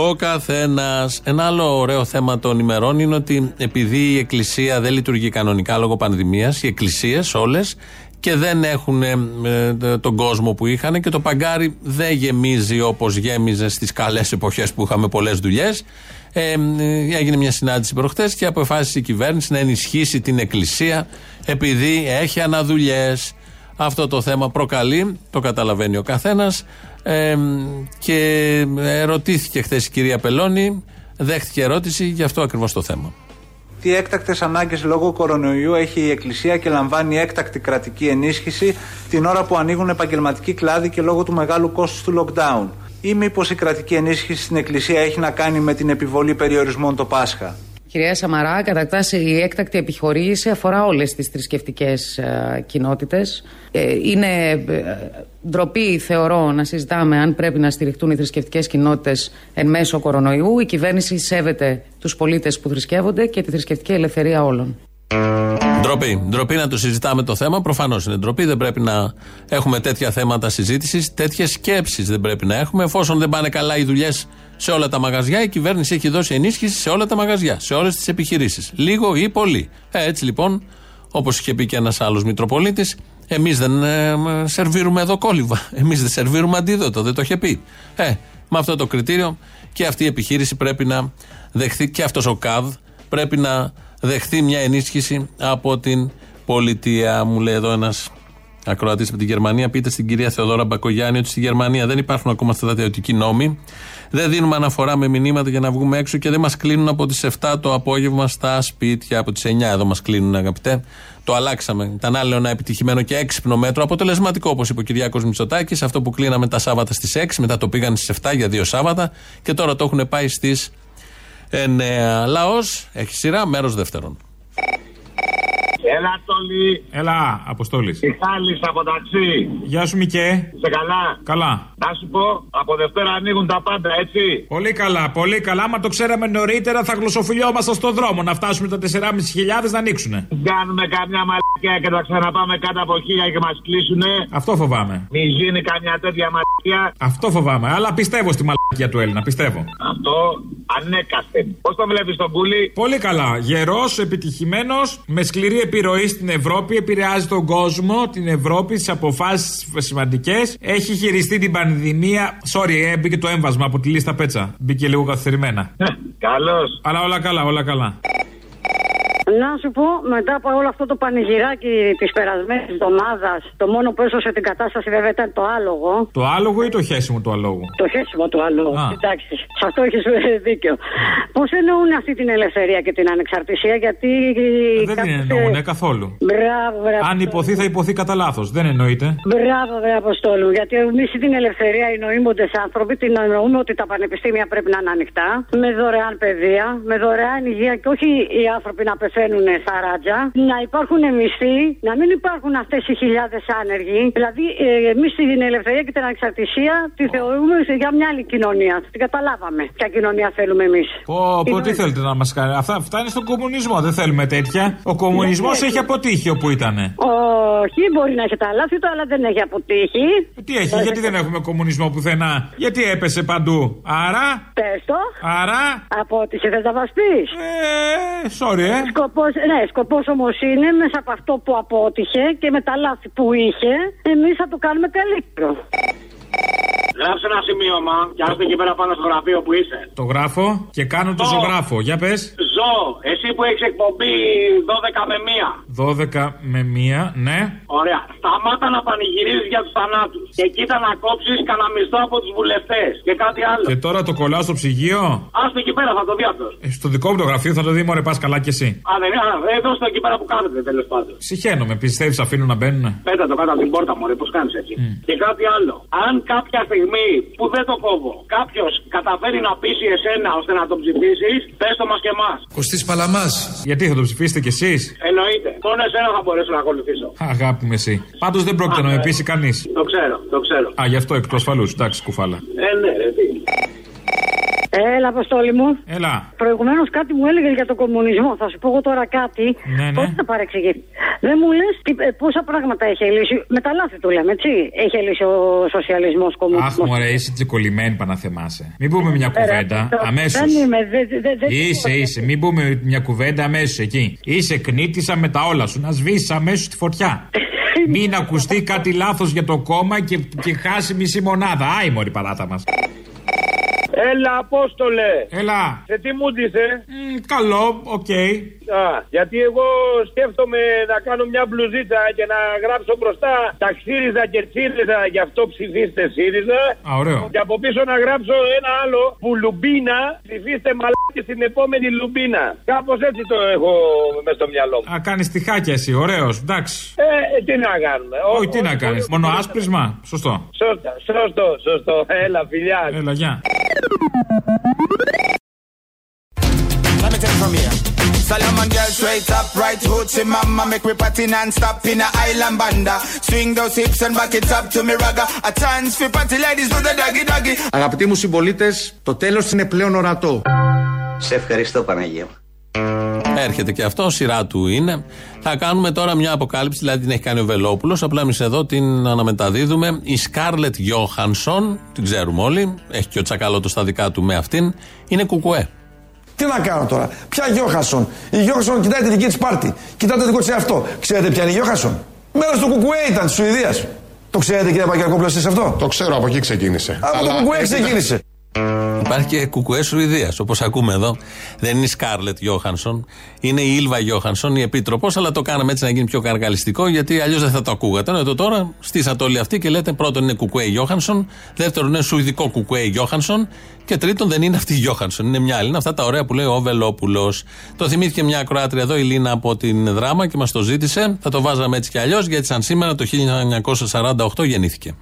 ο καθένας. Ένα άλλο ωραίο θέμα των ημερών είναι ότι επειδή η Εκκλησία δεν λειτουργεί κανονικά λόγω πανδημίας, οι εκκλησίες όλες και δεν έχουν ε, ε, τον κόσμο που είχαν και το παγκάρι δεν γεμίζει όπως γέμιζε στις καλές εποχές που είχαμε πολλές δουλειές. Ε, έγινε μια συνάντηση προχθέ και αποφάσισε η κυβέρνηση να ενισχύσει την Εκκλησία επειδή έχει αναδουλειές. Αυτό το θέμα προκαλεί, το καταλαβαίνει ο καθένας. Ε, και ερωτήθηκε χθες η κυρία Πελώνη, δέχτηκε ερώτηση για αυτό ακριβώς το θέμα. Τι έκτακτες ανάγκες λόγω κορονοϊού έχει η Εκκλησία και λαμβάνει έκτακτη κρατική ενίσχυση την ώρα που ανοίγουν επαγγελματικοί κλάδοι και λόγω του μεγάλου κόστους του lockdown; Ή μήπως η μηπω ενίσχυση στην Εκκλησία έχει να κάνει με την επιβολή περιορισμών το Πάσχα; Κυρία Σαμαρά, καταρχά η έκτακτη επιχορήγηση αφορά όλες τις θρησκευτικές ε, κοινότητες. Ε, είναι ε, ντροπή, θεωρώ, να συζητάμε αν πρέπει να στηριχτούν οι θρησκευτικές κοινότητες εν μέσω κορονοϊού. Η κυβέρνηση σέβεται τους πολίτες που θρησκεύονται και τη θρησκευτική ελευθερία όλων. Ντροπή. Ντροπή να το συζητάμε το θέμα. Προφανώς είναι ντροπή. Δεν πρέπει να έχουμε τέτοια θέματα συζήτησης. Τέτοιες σκέψεις δεν πρέπει να έχουμε. Εφόσον δεν πάνε καλά οι δουλειές σε όλα τα μαγαζιά, η κυβέρνηση έχει δώσει ενίσχυση σε όλα τα μαγαζιά, σε όλες τις επιχειρήσεις. Λίγο ή πολύ. Ε, έτσι λοιπόν, όπως είχε πει και ένας άλλος Μητροπολίτης, εμείς δεν ε, σερβίρουμε εδώ κόλληβα. Εμείς δεν σερβίρουμε αντίδοτο. Δεν το είχε πει. Ε, με αυτό το κριτήριο και αυτή η επιχείρηση πρέπει να δεχθεί και αυτός ο ΚΑΔ πρέπει να δεχθεί μια ενίσχυση από την πολιτεία. Μου λέει εδώ ένας ακροατής από την Γερμανία. Πείτε στην κυρία Θεοδόρα Μπακογιάννη ότι στη Γερμανία δεν υπάρχουν ακόμα στρατιωτικοί νόμοι. Δεν δίνουμε αναφορά με μηνύματα για να βγούμε έξω και δεν μας κλείνουν από τις 7 το απόγευμα στα σπίτια. Από τις 9 εδώ μας κλείνουν, αγαπητέ. Το αλλάξαμε. Ήταν άλλο ένα επιτυχημένο και έξυπνο μέτρο. Αποτελεσματικό, όπως είπε ο Κυριάκος Μητσοτάκης. Αυτό που κλείναμε τα Σάββατα στις 6, μετά το πήγαν στις 7 για δύο Σάββατα και τώρα το έχουν πάει στις 9. Λαός έχει σειρά, μέρος δεύτερον. Έλα, Τόλι. Έλα, Αποστόλης. Μιχάλη από ταξί; Γεια σου, Μικέ. Σε καλά; Καλά. Να σου πω, από Δευτέρα ανοίγουν τα πάντα, έτσι. Πολύ καλά, πολύ καλά. Μα το ξέραμε νωρίτερα, θα γλωσσοφιλιόμασταν στον δρόμο να φτάσουμε τα 4.500 να ανοίξουν. Κάνουμε καμιά μαλακιά και θα ξαναπάμε κάτω από χίλια και μας κλείσουνε. Αυτό φοβάμαι. Μη γίνει καμιά τέτοια μαλακιά. Αυτό φοβάμαι, αλλά πιστεύω στη μαλακιά του Έλληνα, πιστεύω. Αυτό ανέκαθεν. Πώς το βλέπεις τον πουλί. Πολύ καλά. Γερός, επιτυχημένος, με σκληρή επιρροή στην Ευρώπη, επηρεάζει τον κόσμο, την Ευρώπη, τις αποφάσεις σημαντικές. Έχει χειριστεί την πανδημία. Sorry, ε, μπήκε το έμβασμα από τη λίστα πέτσα. Μπήκε λίγο καθυστερημένα. Καλώς. Αλλά όλα καλά, όλα καλά. Να σου πω, μετά από όλο αυτό το πανηγυράκι της περασμένης εβδομάδας, το μόνο που έσωσε την κατάσταση βέβαια ήταν το άλογο. Το άλογο ή το χέσιμο του αλόγου; Το χέσιμο του αλόγου. Α. Εντάξει, σε αυτό έχεις δίκιο. Πώς εννοούν αυτή την ελευθερία και την ανεξαρτησία, γιατί. Δεν την εννοούν καθόλου. Μπράβο, μπράβο. Αν υποθεί, θα υποθεί κατά λάθος. Δεν εννοείται. Μπράβο, βρε Αποστόλου. Γιατί εμείς την ελευθερία οι νοήμοντε άνθρωποι την εννοούμε ότι τα πανεπιστήμια πρέπει να είναι ανοιχτά, με δωρεάν παιδεία, με δωρεάν υγεία και όχι οι άνθρωποι να πεθαίνουν στα ράτζα, να υπάρχουν μισθοί, να μην υπάρχουν αυτές οι χιλιάδες άνεργοι. Δηλαδή, ε, εμείς την ελευθερία και την ανεξαρτησία τη θεωρούμε για μια άλλη κοινωνία. Την καταλάβαμε. Ποια κοινωνία θέλουμε εμείς. Πω, πω, τι θέλετε να μας κάνει. Αυτά φτάνει στον κομμουνισμό. Δεν θέλουμε τέτοια. Ο κομμουνισμός έχει αποτύχει όπου ήταν. Όχι, μπορεί να έχει τα λάθη του, αλλά δεν έχει αποτύχει. Τι έχει, γιατί δεν έχουμε κομμουνισμό πουθενά; Γιατί έπεσε παντού; Άρα; Πες το. Άρα; Απότυχε, δεν θα μας πεις. Ε, sorry, ε. Σκοπός, ναι, σκοπός όμως είναι μέσα από αυτό που απότυχε και με τα λάθη που είχε, εμείς θα το κάνουμε καλύτερο. Γράψε ένα σημείωμα και άστε εκεί πέρα πάνω στο γραφείο που είσαι. Το γράφω και κάνω το Ζω. ζωγράφο. Για πες. Ζω, εσύ που έχεις εκπομπή 12 με 1. 12 με 1, ναι. Ωραία. Σταμάτα να πανηγυρίζεις για τους θανάτους. Και κοίτα να κόψεις κανένα μισθό από τους βουλευτές. Και κάτι άλλο. Και τώρα το κολλάω στο ψυγείο. Άστο εκεί πέρα, θα το δει αυτός. Ε, στο δικό μου το γραφείο θα το δει, μωρέ, πας καλά κι εσύ. Α, δεν είναι. α, Εδώ στο εκεί πέρα που κάθεται τέλος πάντων. Συχαίνομαι, πιστεύεις αφήνω να μπαίνουν. Πέτα το κάτω από την πόρτα μου, πώς κάνεις έτσι. Και κάτι άλλο. Αν κάποια στιγμή που δεν το κόβω, κάποιος καταφέρει να πείσει εσένα ώστε να το ψηφίσεις, πες το μας και εμάς. Κωστής Παλαμάς. Γιατί θα το ψηφίσετε κι εσείς; Εννοείται. Μόνο εσένα θα μπορέσω να ακολουθήσω. Αγάπη με εσύ. Πάντως δεν πρόκειται να με πείσει κανείς. Το ξέρω, το ξέρω. Α, γι' αυτό εκ του ασφαλού. Εντάξει, κουφάλα. Ε, ναι, ρε, τι. Έλα, Αποστόλη μου. Έλα. Προηγουμένως κάτι μου έλεγε για τον κομμουνισμό. Θα σου πω εγώ τώρα κάτι. Ναι, ναι. Πώ θα παρεξηγήσει. Δεν μου λες πόσα πράγματα έχει λύσει; Με τα λάθη του λέμε, έτσι. Έχει λύσει ο σοσιαλισμός, Αχ, Ε, κομμουνισμό. μωρέ, είσαι τσικολημένη παναθεμάσαι. Μην πούμε μια κουβέντα αμέσω. Δεν είμαι, δεν δε, δε, Είσαι, είσαι. Μην πούμε μια κουβέντα αμέσως εκεί. Είσαι κνήτησα με τα όλα σου. Να σβήσεις αμέσως τη φωτιά. Μην ακουστεί κάτι λάθος για το κόμμα και, και χάσει μισή μονάδα. Άι, μωρή παράτα μας. Έλα, Απόστολε. Έλα. Σε τι μου ντυσε; καλό, οκ. Α, γιατί εγώ σκέφτομαι να κάνω μια μπλουζίτσα και να γράψω μπροστά τα ξύριζα και τσίριζα, γι' αυτό ψηφίστε ΣΥΡΙΖΑ. Α, ωραίο. Και από πίσω να γράψω ένα άλλο που λουμπίνα, ψηφίστε μαλάκι στην επόμενη λουμπίνα. Κάπως έτσι το έχω μες στο μυαλό μου. Α, κάνεις τυχάκια εσύ, ωραίος, εντάξει. Ε, τι να κάνουμε. Όχι, τι να κάνεις. Μόνο άσπρισμα. Σωστό. Σωστό, σωστό, σωστό. Έλα, φιλιά. Έλα, γεια. Let me take it from here. Solomon girl straight up, right hoochie mama Make me party non-stop in a island banda Swing those hips and back it up to me ragga A chance for party ladies do the doggy doggy Αγαπητοί μου συμπολίτε, το τέλο είναι πλέον ορατό. Σε ευχαριστώ Παναγία μου. Έρχεται και αυτό, σειρά του είναι. Θα κάνουμε τώρα μια αποκάλυψη, δηλαδή την έχει κάνει ο Βελόπουλος. Απλά εμείς εδώ την αναμεταδίδουμε. Η Σκάρλετ Γιώχανσον, την ξέρουμε όλοι, έχει και ο Τσακαλώτος στα δικά του με αυτήν, είναι κουκουέ. Τι να κάνω τώρα; Ποια Γιώχασον. Η Γιώχασον κοιτάει τη δική της πάρτη. Κοιτάει το δικό τη εαυτό. Ξέρετε ποια είναι η Γιώχασον. Μέρος του Κουκουέ ήταν της Σουηδίας. Το ξέρετε κύριε Παγκιακόπουλο εσείς αυτό; Το ξέρω, από εκεί ξεκίνησε. Από το Κουκουέ ξεκίνησε. Υπάρχει και κουκουέ Σουηδίας, όπως ακούμε εδώ. Δεν είναι η Σκάρλετ Γιώχανσον, είναι η Ήλβα Γιώχανσον, η επίτροπος, αλλά το κάναμε έτσι να γίνει πιο καρκαλιστικό, γιατί αλλιώς δεν θα το ακούγατε. Εδώ τώρα στήσατε όλοι αυτοί και λέτε πρώτον είναι κουκουέ Γιώχανσον, δεύτερον είναι Σουηδικό κουκουέ Γιώχανσον και τρίτον δεν είναι αυτή η Γιώχανσον, είναι μια άλλη. Είναι αυτά τα ωραία που λέει ο Βελόπουλος. Το θυμήθηκε μια ακροάτρια εδώ, η Λίνα από την Δράμα και μας το ζήτησε. Θα το βάζαμε έτσι κι αλλιώς, γιατί σαν σήμερα το 1948 γεννήθηκε.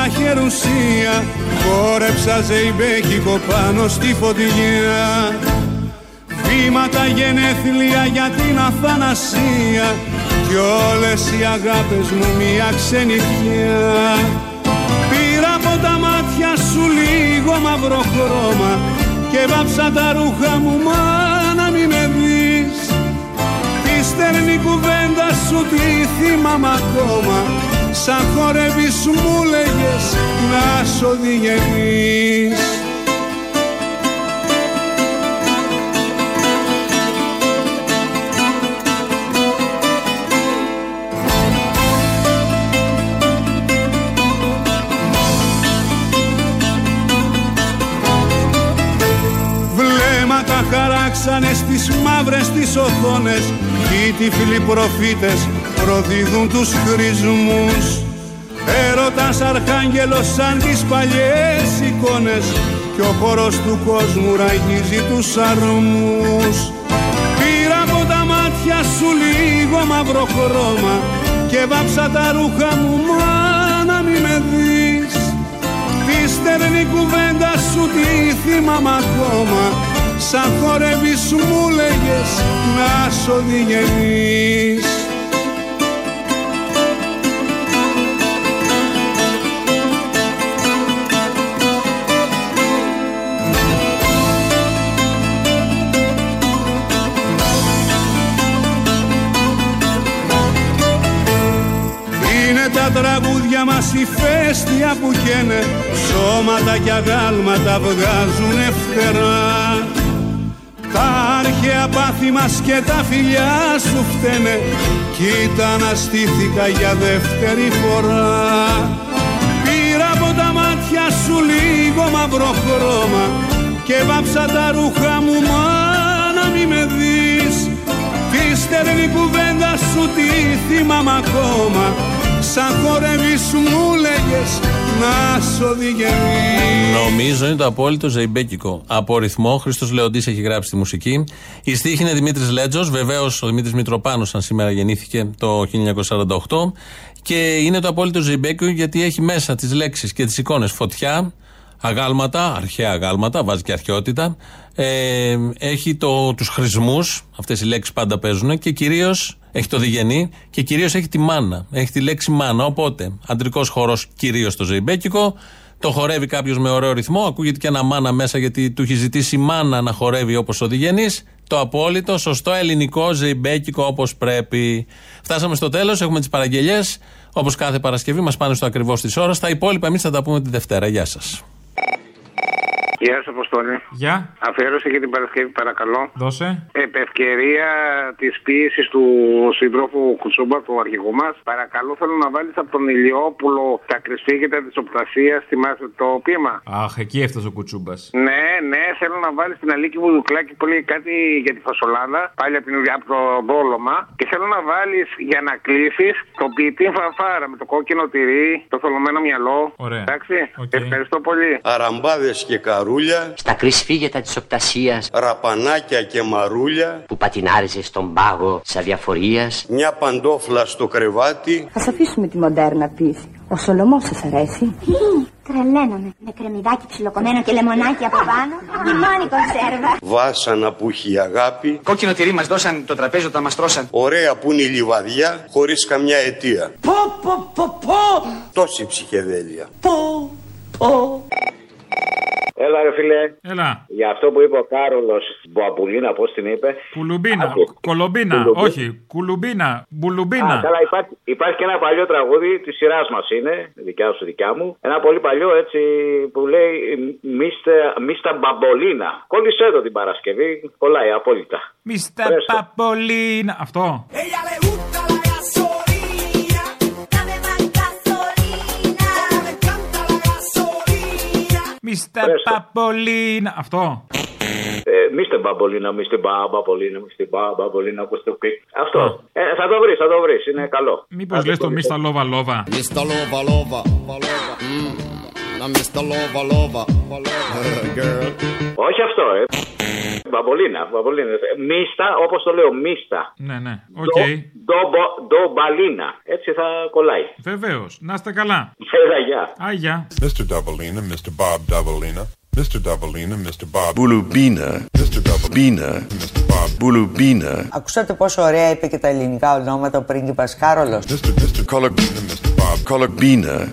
Προς την αχερουσία Χόρεψα ζεϊμπέκικο πάνω στη φωτιά Βήματα γενέθλια για την αθανασία. Κι όλες οι αγάπες μου μια ξενυχιά Πήρα από τα μάτια σου λίγο μαύρο χρώμα Και βάψα τα ρούχα μου μα να μην με δεις. Τη στερνή κουβέντα σου τη θυμάμαι ακόμα Σαν χορεύεις μου λέγες να σ' οδηγενείς χαράξανε στις μαύρες τις οθόνες Κι οι τυφλοί προφήτες προδίδουν τους χρησμούς. Έρωτας αρχάγγελος σαν τις παλιές εικόνες Κι ο χώρος του κόσμου ραγίζει τους αρμούς. Πήρα από τα μάτια σου λίγο μαύρο χρώμα Και βάψα τα ρούχα μου μα να μη με δεις. Τη στερνή κουβέντα σου τη θυμάμαι ακόμα Σαν χορεύεις μου λέγες να σ' οδηγενείς Είναι τα τραγούδια μας η φέστια που καίνε Σώματα κι αγάλματα βγάζουν φτερά. Τα αρχαία πάθη μας και τα φιλιά σου φταίνε. Κοίτα να στήθηκα για δεύτερη φορά. Πήρα από τα μάτια σου λίγο μαύρο χρώμα και βάψα τα ρούχα μου μάνα μη με δεις. Τη στερνή κουβέντα σου τη θυμάμαι ακόμα Σαν χορεύεις μου λέγες να σ' οδηγενείς Νομίζω είναι το απόλυτο ζεϊμπέκικο. Από ρυθμό, Χρήστος Λεοντής έχει γράψει τη μουσική. Η στίχη είναι Δημήτρης Λέτζος. Βεβαίως ο Δημήτρης Μητροπάνος, αν σήμερα γεννήθηκε το 1948. Και είναι το απόλυτο ζεϊμπέκικο γιατί έχει μέσα τις λέξεις και τις εικόνες φωτιά, αγάλματα, αρχαία αγάλματα, βάζει και αρχαιότητα. Ε, έχει το, τους χρησμούς, αυτές οι λέξεις πάντα παίζουν και κυρίως έχει το διγενή και κυρίως έχει τη μάνα. Έχει τη λέξη μάνα, οπότε αντρικός χορός κυρίως το ζεϊμπέκικο, το χορεύει κάποιος με ωραίο ρυθμό, ακούγεται και ένα μάνα μέσα γιατί του έχει ζητήσει η μάνα να χορεύει όπως ο διγενής. Το απόλυτο, σωστό ελληνικό, ζεϊμπέκικο όπως πρέπει. Φτάσαμε στο τέλος, έχουμε τις παραγγελίε. Όπως κάθε Παρασκευή, μας πάνε στο ακριβώς της ώρας. Τα υπόλοιπα εμείς θα τα πούμε τη Δευτέρα. Γεια σας. Γεια σα, Αποστόλη. Γεια. Αφιέρωση για την Παρασκευή, παρακαλώ. Δώσε. Επ' ευκαιρία της ποιήση του συντρόφου Κουτσούμπα, του αρχηγού μας, παρακαλώ θέλω να βάλεις από τον Ηλιόπουλο τα κρυσφύγετα τη οπτασία. Θυμάσαι το πείμα. Αχ, εκεί έφτασε ο κουτσούμπας. Ναι, ναι, θέλω να βάλεις την Αλίκη Βουδουκλάκη που λέει κάτι για τη φασολάδα, πάλι από, την, από το δόλωμα. Και θέλω να βάλεις για να κλείσεις το ποιητή φαφάρα με το κόκκινο τυρί, το θολωμένο μυαλό. Ωραία. Εντάξει. Ευχαριστώ πολύ. Αραμπάδες και καρούλια, Στα κρυσφύγετα της οπτασίας ραπανάκια και μαρούλια, που πατινάριζε στον πάγο της αδιαφορίας μια παντόφλα στο κρεβάτι, Θα αφήσουμε τη μοντέρνα πίση. Ο Σολομός σας αρέσει. Τρελαίνομαι. Με κρεμμυδάκι ψιλοκομμένο και λεμονάκι από πάνω. Μόνη κονσέρβα. βάσανα που έχει αγάπη, Κόκκινο τυρί μας δώσαν το τραπέζι όταν μας τρώσαν. ωραία που είναι η λιβαδιά, χωρίς καμιά αιτία. Πω, πω, πω, πω. Τόση ψυχεδέλεια. Πω, πω. Έλα, ρε φιλέ. Έλα. Για αυτό που είπε ο Κάρολος Μποαμπουλίνα, πώς την είπε; Κουλουμπίνα. Άκου. Κολομπίνα. Κουλουμπίνα. Όχι. Κουλουμπίνα. Μπουλουμπίνα. Α, καλά, υπάρχει, υπάρχει και ένα παλιό τραγούδι της σειράς μας είναι, δικιά σου, δικιά μου. Ένα πολύ παλιό έτσι που λέει Μίστα Μπαμπολίνα. Κόλλησε εδώ την Παρασκευή, κολλάει απόλυτα. Μίστα Παπολίνα. Αυτό. Μίστα Παπολίνα. Αυτό. Ε, Μίστε Μπαμπολίνα, Μίστε Μπαμπολίνα, Μίστε Μπαμπολίνα, όπως το πει. Αυτό. Ε, θα το βρεις, θα το βρεις, είναι καλό. Μήπως λες το Μίστα Λόβα Λόβα. Mr. Lover, lover, lover. Mm. Now, Mr. Lover, lover, lover. Girl. Όχι αυτό, ε. Μπαμπολίνα, μπαμπολίνα. Μίστα, όπως το λέω, μίστα. Ναι, ναι. Οκ. Ντομπαλίνα. Έτσι θα κολλάει. Βεβαίως. Να είστε καλά. Έλα, γεια. Α, γεια. Mr. Doubleina, Mr. Bob Doubleina, Mr. Doubleina, Mr. Bob. Μπουλουμπίνα, Mr. Doubleina, μπίνα, Mr. Bob. μπουλουμπίνα, Ακούσατε πόσο ωραία είπε και τα ελληνικά ονόματα ο πρίγκιπας Κάρολος. Mr. Mr. κολομπίνα, Mr. Bob. κολομπίνα,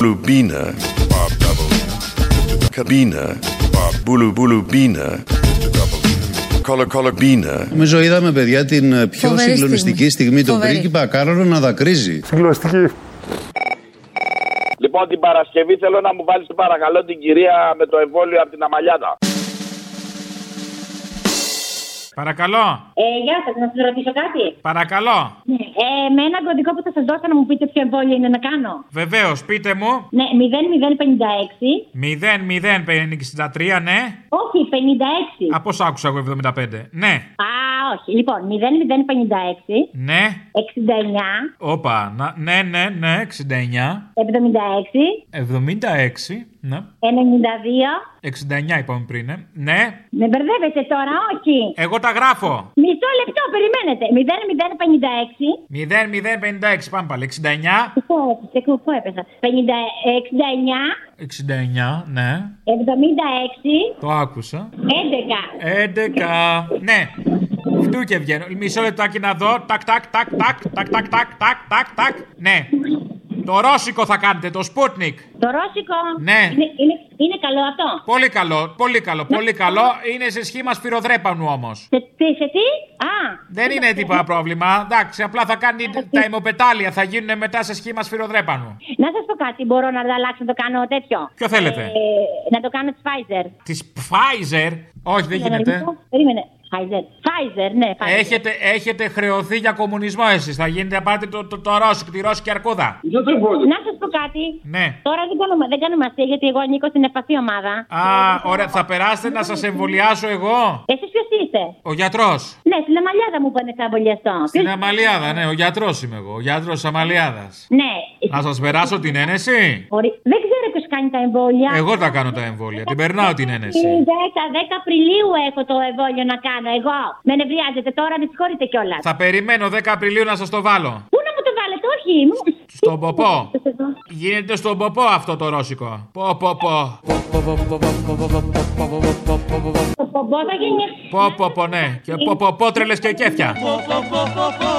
μπουλουμπίνα, Bob Doubleina, καμπίνα, μπουλου μπουλουμπίνα, κολο κολομπίνα. Νομίζω είδαμε, παιδιά, την ε, πιο Φοβερή συγκλονιστική στιγμή, τον Φοβερή. πρίγκιπα Κάρολο να δακρύζει. Συγκλονιστική. Λοιπόν, την Παρασκευή θέλω να μου βάλεις παρακαλώ την κυρία με το εμβόλιο από την Αμαλιάδα. Παρακαλώ. Ε, γεια σας, να σας ρωτήσω κάτι. Παρακαλώ. Ναι. Ε, με έναν κωδικό που θα σας δώσω να μου πείτε ποιο εμβόλιο είναι να κάνω. Βεβαίως, πείτε μου. Ναι, 0056. 0063, ναι. Όχι, 56. Α, πώ άκουσα εγώ 75. Ναι. Α, όχι. Λοιπόν, 0056. Ναι. 69. Όπα. Να, ναι, ναι, ναι. 69. 76. 76. Ναι. 92. 69 είπαμε πριν. ε. Ναι. Με μπερδεύετε τώρα, όχι. Εγώ τα γράφω. Μισό λεπτό, περιμένετε. 0056. 0056. Πάμε πάλι. 69. Πού έπεσα, πού έπεσα. 50, 69. 69. Ναι. 76. Το άκουσα. 11. 11. Ναι. Φτού και βγαίνω. Μισό λεπτάκι να δω. Τάκ, τάκ, τάκ, τάκ, τάκ, τάκ, τάκ, τάκ, τάκ, τάκ. Ναι. Το ρώσικο θα κάνετε, το Sputnik. Το ρώσικο. Ναι. Είναι, είναι, είναι καλό αυτό; Πολύ καλό, πολύ καλό, πολύ καλό. Είναι σε σχήμα σφυροδρέπανου όμως. Σε, τι, σε τι; Α. Δεν είναι τίποτα πρόβλημα. Εντάξει, απλά θα κάνει τα ημοπετάλια, θα γίνουν μετά σε σχήμα σφυροδρέπανου. Να σας πω κάτι, μπορώ να αλλάξω να το κάνω τέτοιο; Ποιο θέλετε; Ε, να το κάνω της Pfizer. Της Pfizer; Όχι, δεν Περίμενε γίνεται. λίγο. Περίμενε. Φάιζερ. Φάιζερ, ναι, Φάιζερ. Έχετε, έχετε χρεωθεί για κομμουνισμό εσείς. Θα γίνετε να πάρετε το, το, το Ρώσικ, τη Ρώσικη αρκούδα. Να σας πω κάτι. Ναι. Τώρα δεν κάνουμε, δεν κάνουμε αστεία γιατί εγώ ανήκω στην ευπαθή ομάδα. Α, ωραία. Θα περάσετε να σας εμβολιάσω εγώ; Εσείς ποιος είστε; Ο γιατρός. Ναι, στην Αμαλιάδα μου πάνε θα εμβολιαστώ. Στην Αμαλιάδα, ναι, ο γιατρός είμαι εγώ. Ο γιατρός της Αμαλιάδας. Ναι. Να σας περάσω την ένεση; Ορι- Δεν ξέρω ποιος κάνει τα εμβόλια. Εγώ τα κάνω τα εμβόλια. Την περνάω την ένεση. Την 10, 10 Απριλίου έχω το εμβόλιο να κάνω. Εγώ. Με νευριάζετε τώρα, με συγχωρείτε κιόλας. Θα περιμένω 10 Απριλίου να σας το βάλω. Πού να μου το βάλετε, όχι. μου- Στον ποπό. Γίνεται στον ποπό αυτό το ρώσικο. Πο, πο, πο. Το πομπό θα γίνει. Πο, πο, πο, ναι. Και πο, πο, πο, τρελες και κέφια. Πω πω πω πω πω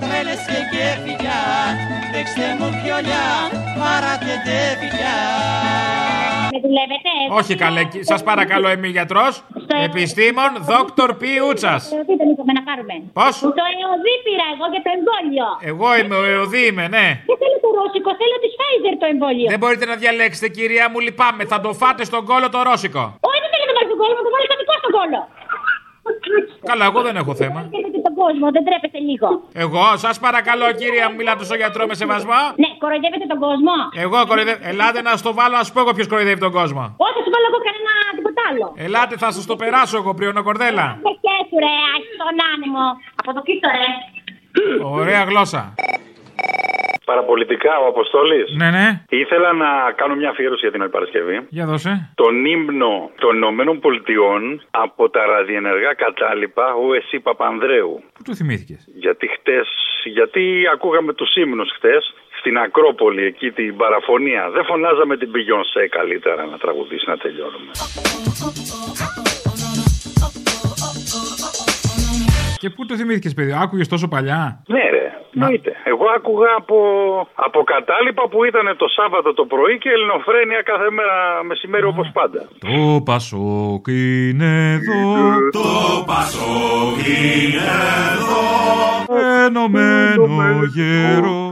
Τρέλες και κέφια Παίξτε μου πιολιά Παράτετε φιλιά Με δουλεύετε. Όχι καλέ, σας παρακαλώ, είμαι γιατρό. Επιστήμον, δόκτωρ Π. Ούτσας. Τι δεν είπαμε να πάρουμε. Πώς; Το εωδή πήρα εγώ για το εμβόλιο. Εγώ είμαι ο Εωδή, είμαι, ναι. Δεν θέλω το ρώσικο, θέλω της Pfizer το εμβόλιο. Δεν μπορείτε να διαλέξετε, κυρία μου, λυπάμαι. Θα το φάτε στον κόλο το ρώσικο. Όχι, δεν θέλω να το βάλει στον κόλλο, μου το βάλει δικό στον κόλλο. Καλά, εγώ δεν έχω θέμα. Κοροϊδεύετε τον κόσμο, δεν τρέπεστε λίγο. Εγώ, σας παρακαλώ, κυρία μου, μιλάτε στο γιατρό με σεβασμό. Ναι, κοροϊδεύετε τον κόσμο; Εγώ κοροϊδεύω. Ελάτε να στο βάλω, να σου πω εγώ ποιος κοροϊδεύει τον κόσμο. Όχι, θα σου βάλω εγώ κανένα τίποτα άλλο. Ελάτε, θα σας το περάσω εγώ, πριονο κορδέλα. Δεν σκέφτου ρε, άχι τον άνεμο. Από το κοίτο ρε. Ωραία γλώσσα. Παραπολιτικά, ο Αποστόλης. Ναι, ναι. Ήθελα να κάνω μια αφιέρωση για την άλλη Παρασκευή. Για δώσε. Τον ύμνο των Ηνωμένων Πολιτειών από τα ραδιενεργά κατάλοιπα ο Εσύ Παπανδρέου. Πού το θυμήθηκες; Γιατί χτες, γιατί ακούγαμε τους ύμνους χτες στην Ακρόπολη, εκεί την παραφωνία. Δεν φωνάζαμε την Beyoncé καλύτερα να τραγουδήσει να τελειώνουμε. Και πού το θυμήθηκες, παιδί, άκουγες τόσο παλιά; Ναι, ρε. Εννοείται. Εγώ άκουγα από, από κατάλοιπα που ήταν το Σάββατο το πρωί και ελληνοφρένεια κάθε μέρα μεσημέρι όπως πάντα. Το Πασόκ είναι εδώ. Το Πασόκ είναι εδώ Ενωμένο γέρο.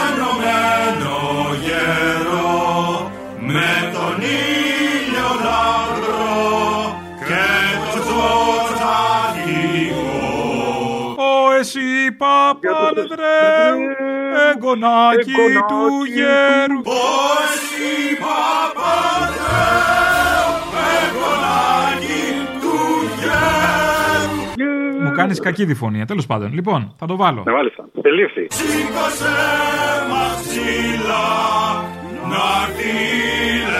Ενωμένο γέρο Με τον ήλιο λαμπρό Και το τσοτσαδικό εσύ Παπανδρέου, εγγονάκι του γέρου. Όσοι Παπανδρέου Εγγονάκι του γέρου Μου κάνεις κακή διφωνία, τέλος πάντων. Λοιπόν, θα το βάλω. Ναι, μάλιστα. Τελείφθη. Σήκωσε μας ψηλά να έρθει η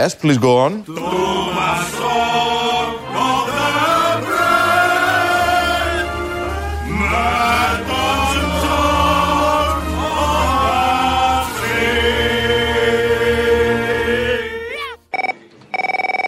Yes, please go on. του Πασόκ of the brave με τον Τζορτ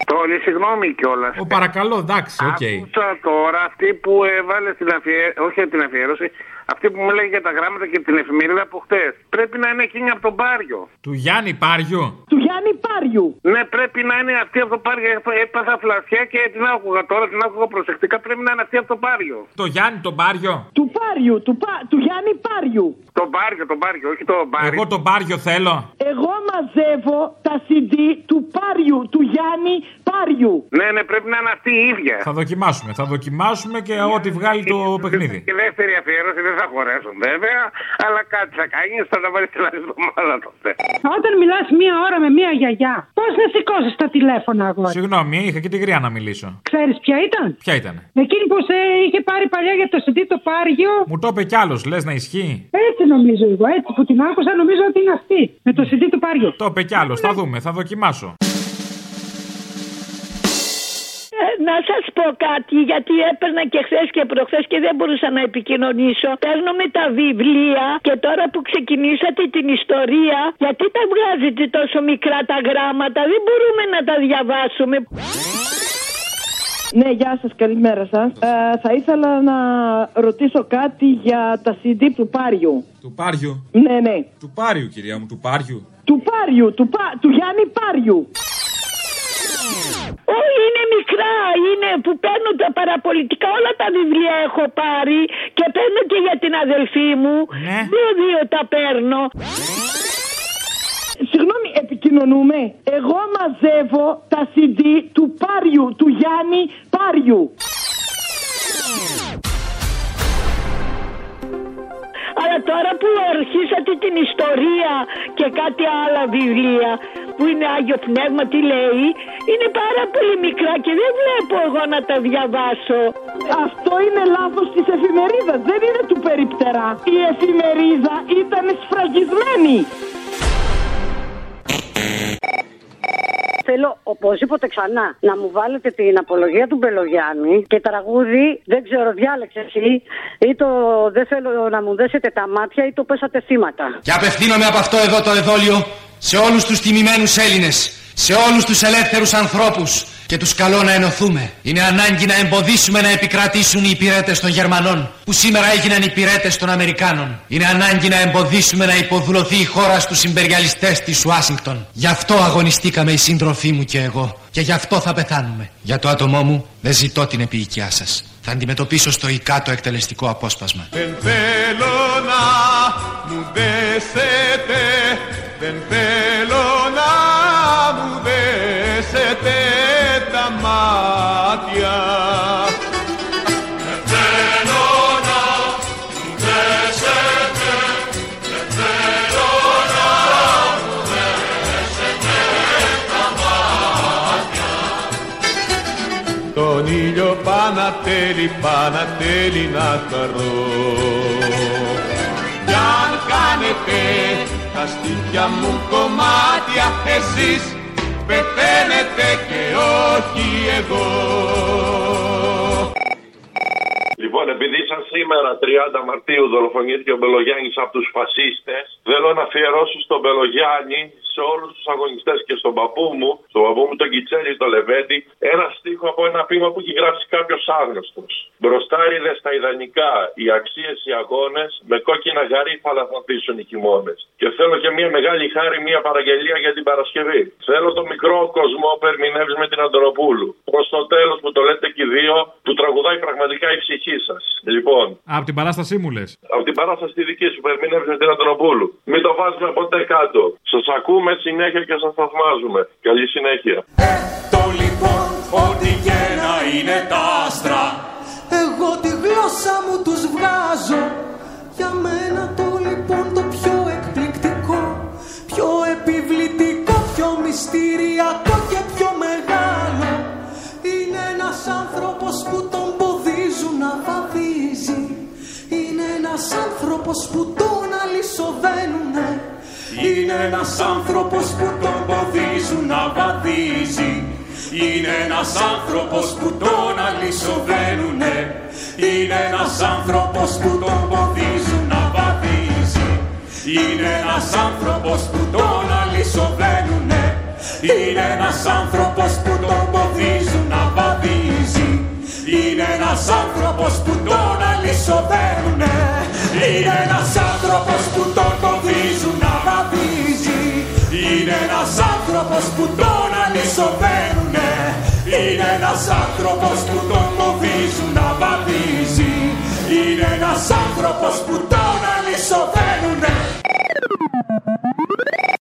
Τόλι, συγγνώμη κιόλας. Ο παρακαλώ, εντάξει, οκ. Άκουσα τώρα αυτή που έβαλε στην αφιέρωση, όχι την αφιέρωση, αυτή που μου λέει για τα γράμματα και την εφημερίδα από χτες. Πρέπει να είναι εκείνη από τον Πάριο. Του Γιάννη Πάριου. Του Γιάννη Πάριου. Ναι, πρέπει να είναι αυτή από το Πάριο. Έπαθα φλασιά και την άκουγα τώρα, την άκουγα προσεκτικά. Πρέπει να είναι αυτή από το Πάριο. Το Γιάννη τον Πάριο. Του Πάριου, του, πα, του Γιάννη Πάριου. Τον Πάριο, τον Πάριο, όχι το Πάριο. Εγώ τον Πάριο θέλω. Εγώ μαζεύω τα CD του Πάριου, του Γιάννη Πάριου. Ναι, ναι, πρέπει να είναι αυτή η ίδια. Θα δοκιμάσουμε, θα δοκιμάσουμε και ό,τι βγάλει το παιχνίδι. Και δεύτερη αφιέρωση δεν θα χωρέσουν βέβαια, αλλά κάτι θα κάνει, θα τα βάλει την άλλη εβδομάδα τότε. Όταν μιλάς μία ώρα με μία γιαγιά, πώς δεν σηκώσεις τα τηλέφωνα, αγόρι; Συγγνώμη, είχα και τη γριά να μιλήσω. Ξέρεις ποια ήταν; Ποια ήταν; Εκείνη που σε είχε πάρει παλιά για το CD το Πάργιο. Μου το είπε κι άλλος, λες να ισχύει. Έτσι νομίζω εγώ, έτσι που την άκουσα νομίζω ότι είναι αυτή. Με το CD του Πάργιο. Το είπε κι άλλος, θα δούμε, θα δοκιμάσω. Να σας πω κάτι, γιατί έπαιρνα και χθες και προχθές και δεν μπορούσα να επικοινωνήσω. Παίρνουμε τα βιβλία και τώρα που ξεκινήσατε την ιστορία, γιατί τα βγάζετε τόσο μικρά τα γράμματα, δεν μπορούμε να τα διαβάσουμε. Ναι, γεια σας, καλημέρα σας. Ε, θα ήθελα να ρωτήσω κάτι για τα CD του Πάριου. Του Πάριου; Ναι, ναι. Του Πάριου, κυρία μου, του Πάριου. Του Πάριου, του, πα... του Γιάννη Πάριου. Όχι, είναι μικρά. Είναι που παίρνω τα παραπολιτικά. Όλα τα βιβλία έχω πάρει και παίρνω και για την αδελφή μου. Δύο-δύο τα παίρνω. Συγγνώμη, επικοινωνούμε. Εγώ μαζεύω τα CD του Πάριου, του Γιάννη Πάριου. Αλλά τώρα που αρχίσατε την ιστορία και κάτι άλλα βιβλία που είναι Άγιο Πνεύμα, τι λέει, είναι πάρα πολύ μικρά και δεν βλέπω εγώ να τα διαβάσω. Αυτό είναι λάθος της εφημερίδας, δεν είναι του περιπτερά. Η εφημερίδα ήταν σφραγισμένη. Θέλω οπωσδήποτε ξανά να μου βάλετε την απολογία του Μπελογιάννη και τραγούδι, δεν ξέρω, διάλεξε εσύ, ή το δεν θέλω να μου δέσετε τα μάτια ή το πέσατε θύματα. Και απευθύνομαι από αυτό εδώ το εδόλιο σε όλους τους τιμημένους Έλληνες, σε όλους τους ελεύθερους ανθρώπους και τους καλώ να ενωθούμε. Είναι ανάγκη να εμποδίσουμε να επικρατήσουν οι υπηρέτες των Γερμανών που σήμερα έγιναν υπηρέτες των Αμερικάνων. Είναι ανάγκη να εμποδίσουμε να υποδουλωθεί η χώρα στους συμπεριαλιστές της Ουάσιγκτον. Γι' αυτό αγωνιστήκαμε οι σύντροφοί μου και εγώ και γι' αυτό θα πεθάνουμε. Για το άτομό μου δεν ζητώ την επίοικιά σας. Θα αντιμετωπίσω στοικά το εκτελεστικό απόσπασμα. Δεν θέλω να μου δέσετε Δεν θέλω να μου δέσετε τα μάτια. Δεν θέλω να μου δέσετε. Δεν θέλω να μου δέσετε τα μάτια. Τον ήλιο πανατέλει, πανατέλει να χαρώ Κι αν κάνετε τα στήθια μου κομμάτια εσείς πεθαίνετε και όχι εγώ Λοιπόν, επειδή σαν σήμερα 30 Μαρτίου δολοφονήθηκε ο Μπελογιάννης από τους φασίστες, θέλω να αφιερώσω στον Μπελογιάννη, σε όλους τους αγωνιστές και στον παππού μου, στον παππού μου τον Κιτσέλη, τον Λεβέντη, ένα στίχο από ένα ποίημα που έχει γράψει κάποιος άγνωστος. Μπροστάριδε στα ιδανικά, οι αξίες, οι αγώνες, με κόκκινα γαρίφαλα θα πείσουν οι χειμώνες. Και θέλω και μια μεγάλη χάρη, μια παραγγελία για την Παρασκευή. Θέλω το μικρό κοσμό που ερμηνεύει με την Αντροπούλου. Προ το τέλος που το λέτε και οι δύο, που τραγουδάει πραγματικά η ψυχή σας. Λοιπόν, Από την παράστασή μου λες. από την παράσταση τη δική σου που ερμηνεύει με την Αντροπούλου. Μην το βάζουμε ποτέ κάτω. Σας ακούμε συνέχεια και σας θαυμάζουμε. Καλή συνέχεια. Το λοιπόν ό,τι και να είναι τα άστρα Εγώ τη γλώσσα μου τους βγάζω Για μένα το λοιπόν το πιο εκπληκτικό Πιο επιβλητικό, πιο μυστηριακό και πιο μεγάλο Είναι ένας άνθρωπος που τον ποδίζουν να βαδίζει. Είναι ένας άνθρωπος που τον αλυσοδένουνε. Είναι ένας άνθρωπος που τον ποδίζουν να βαδίζει. Είναι ένας άνθρωπος που τον αλυσοδένουνε. Είναι ένας άνθρωπος που τον ποδίζουν να βαδίζει. Είναι ένας άνθρωπος που τον αλυσοδένουνε. Είναι ένας άνθρωπος που τον ποδίζουν να βαδίζει είναι ένας άνθρωπος που τον αλυσοδεύουνε Είναι ένας άνθρωπος που τον φοβίζουν να βαδίζει. Είναι ένας άνθρωπος που τον αλυσοδεύουνε Είναι ένας άνθρωπος που τον φοβίζουν να βαδίζει. Είναι ένας άνθρωπος που τον αλυσοδεύουνε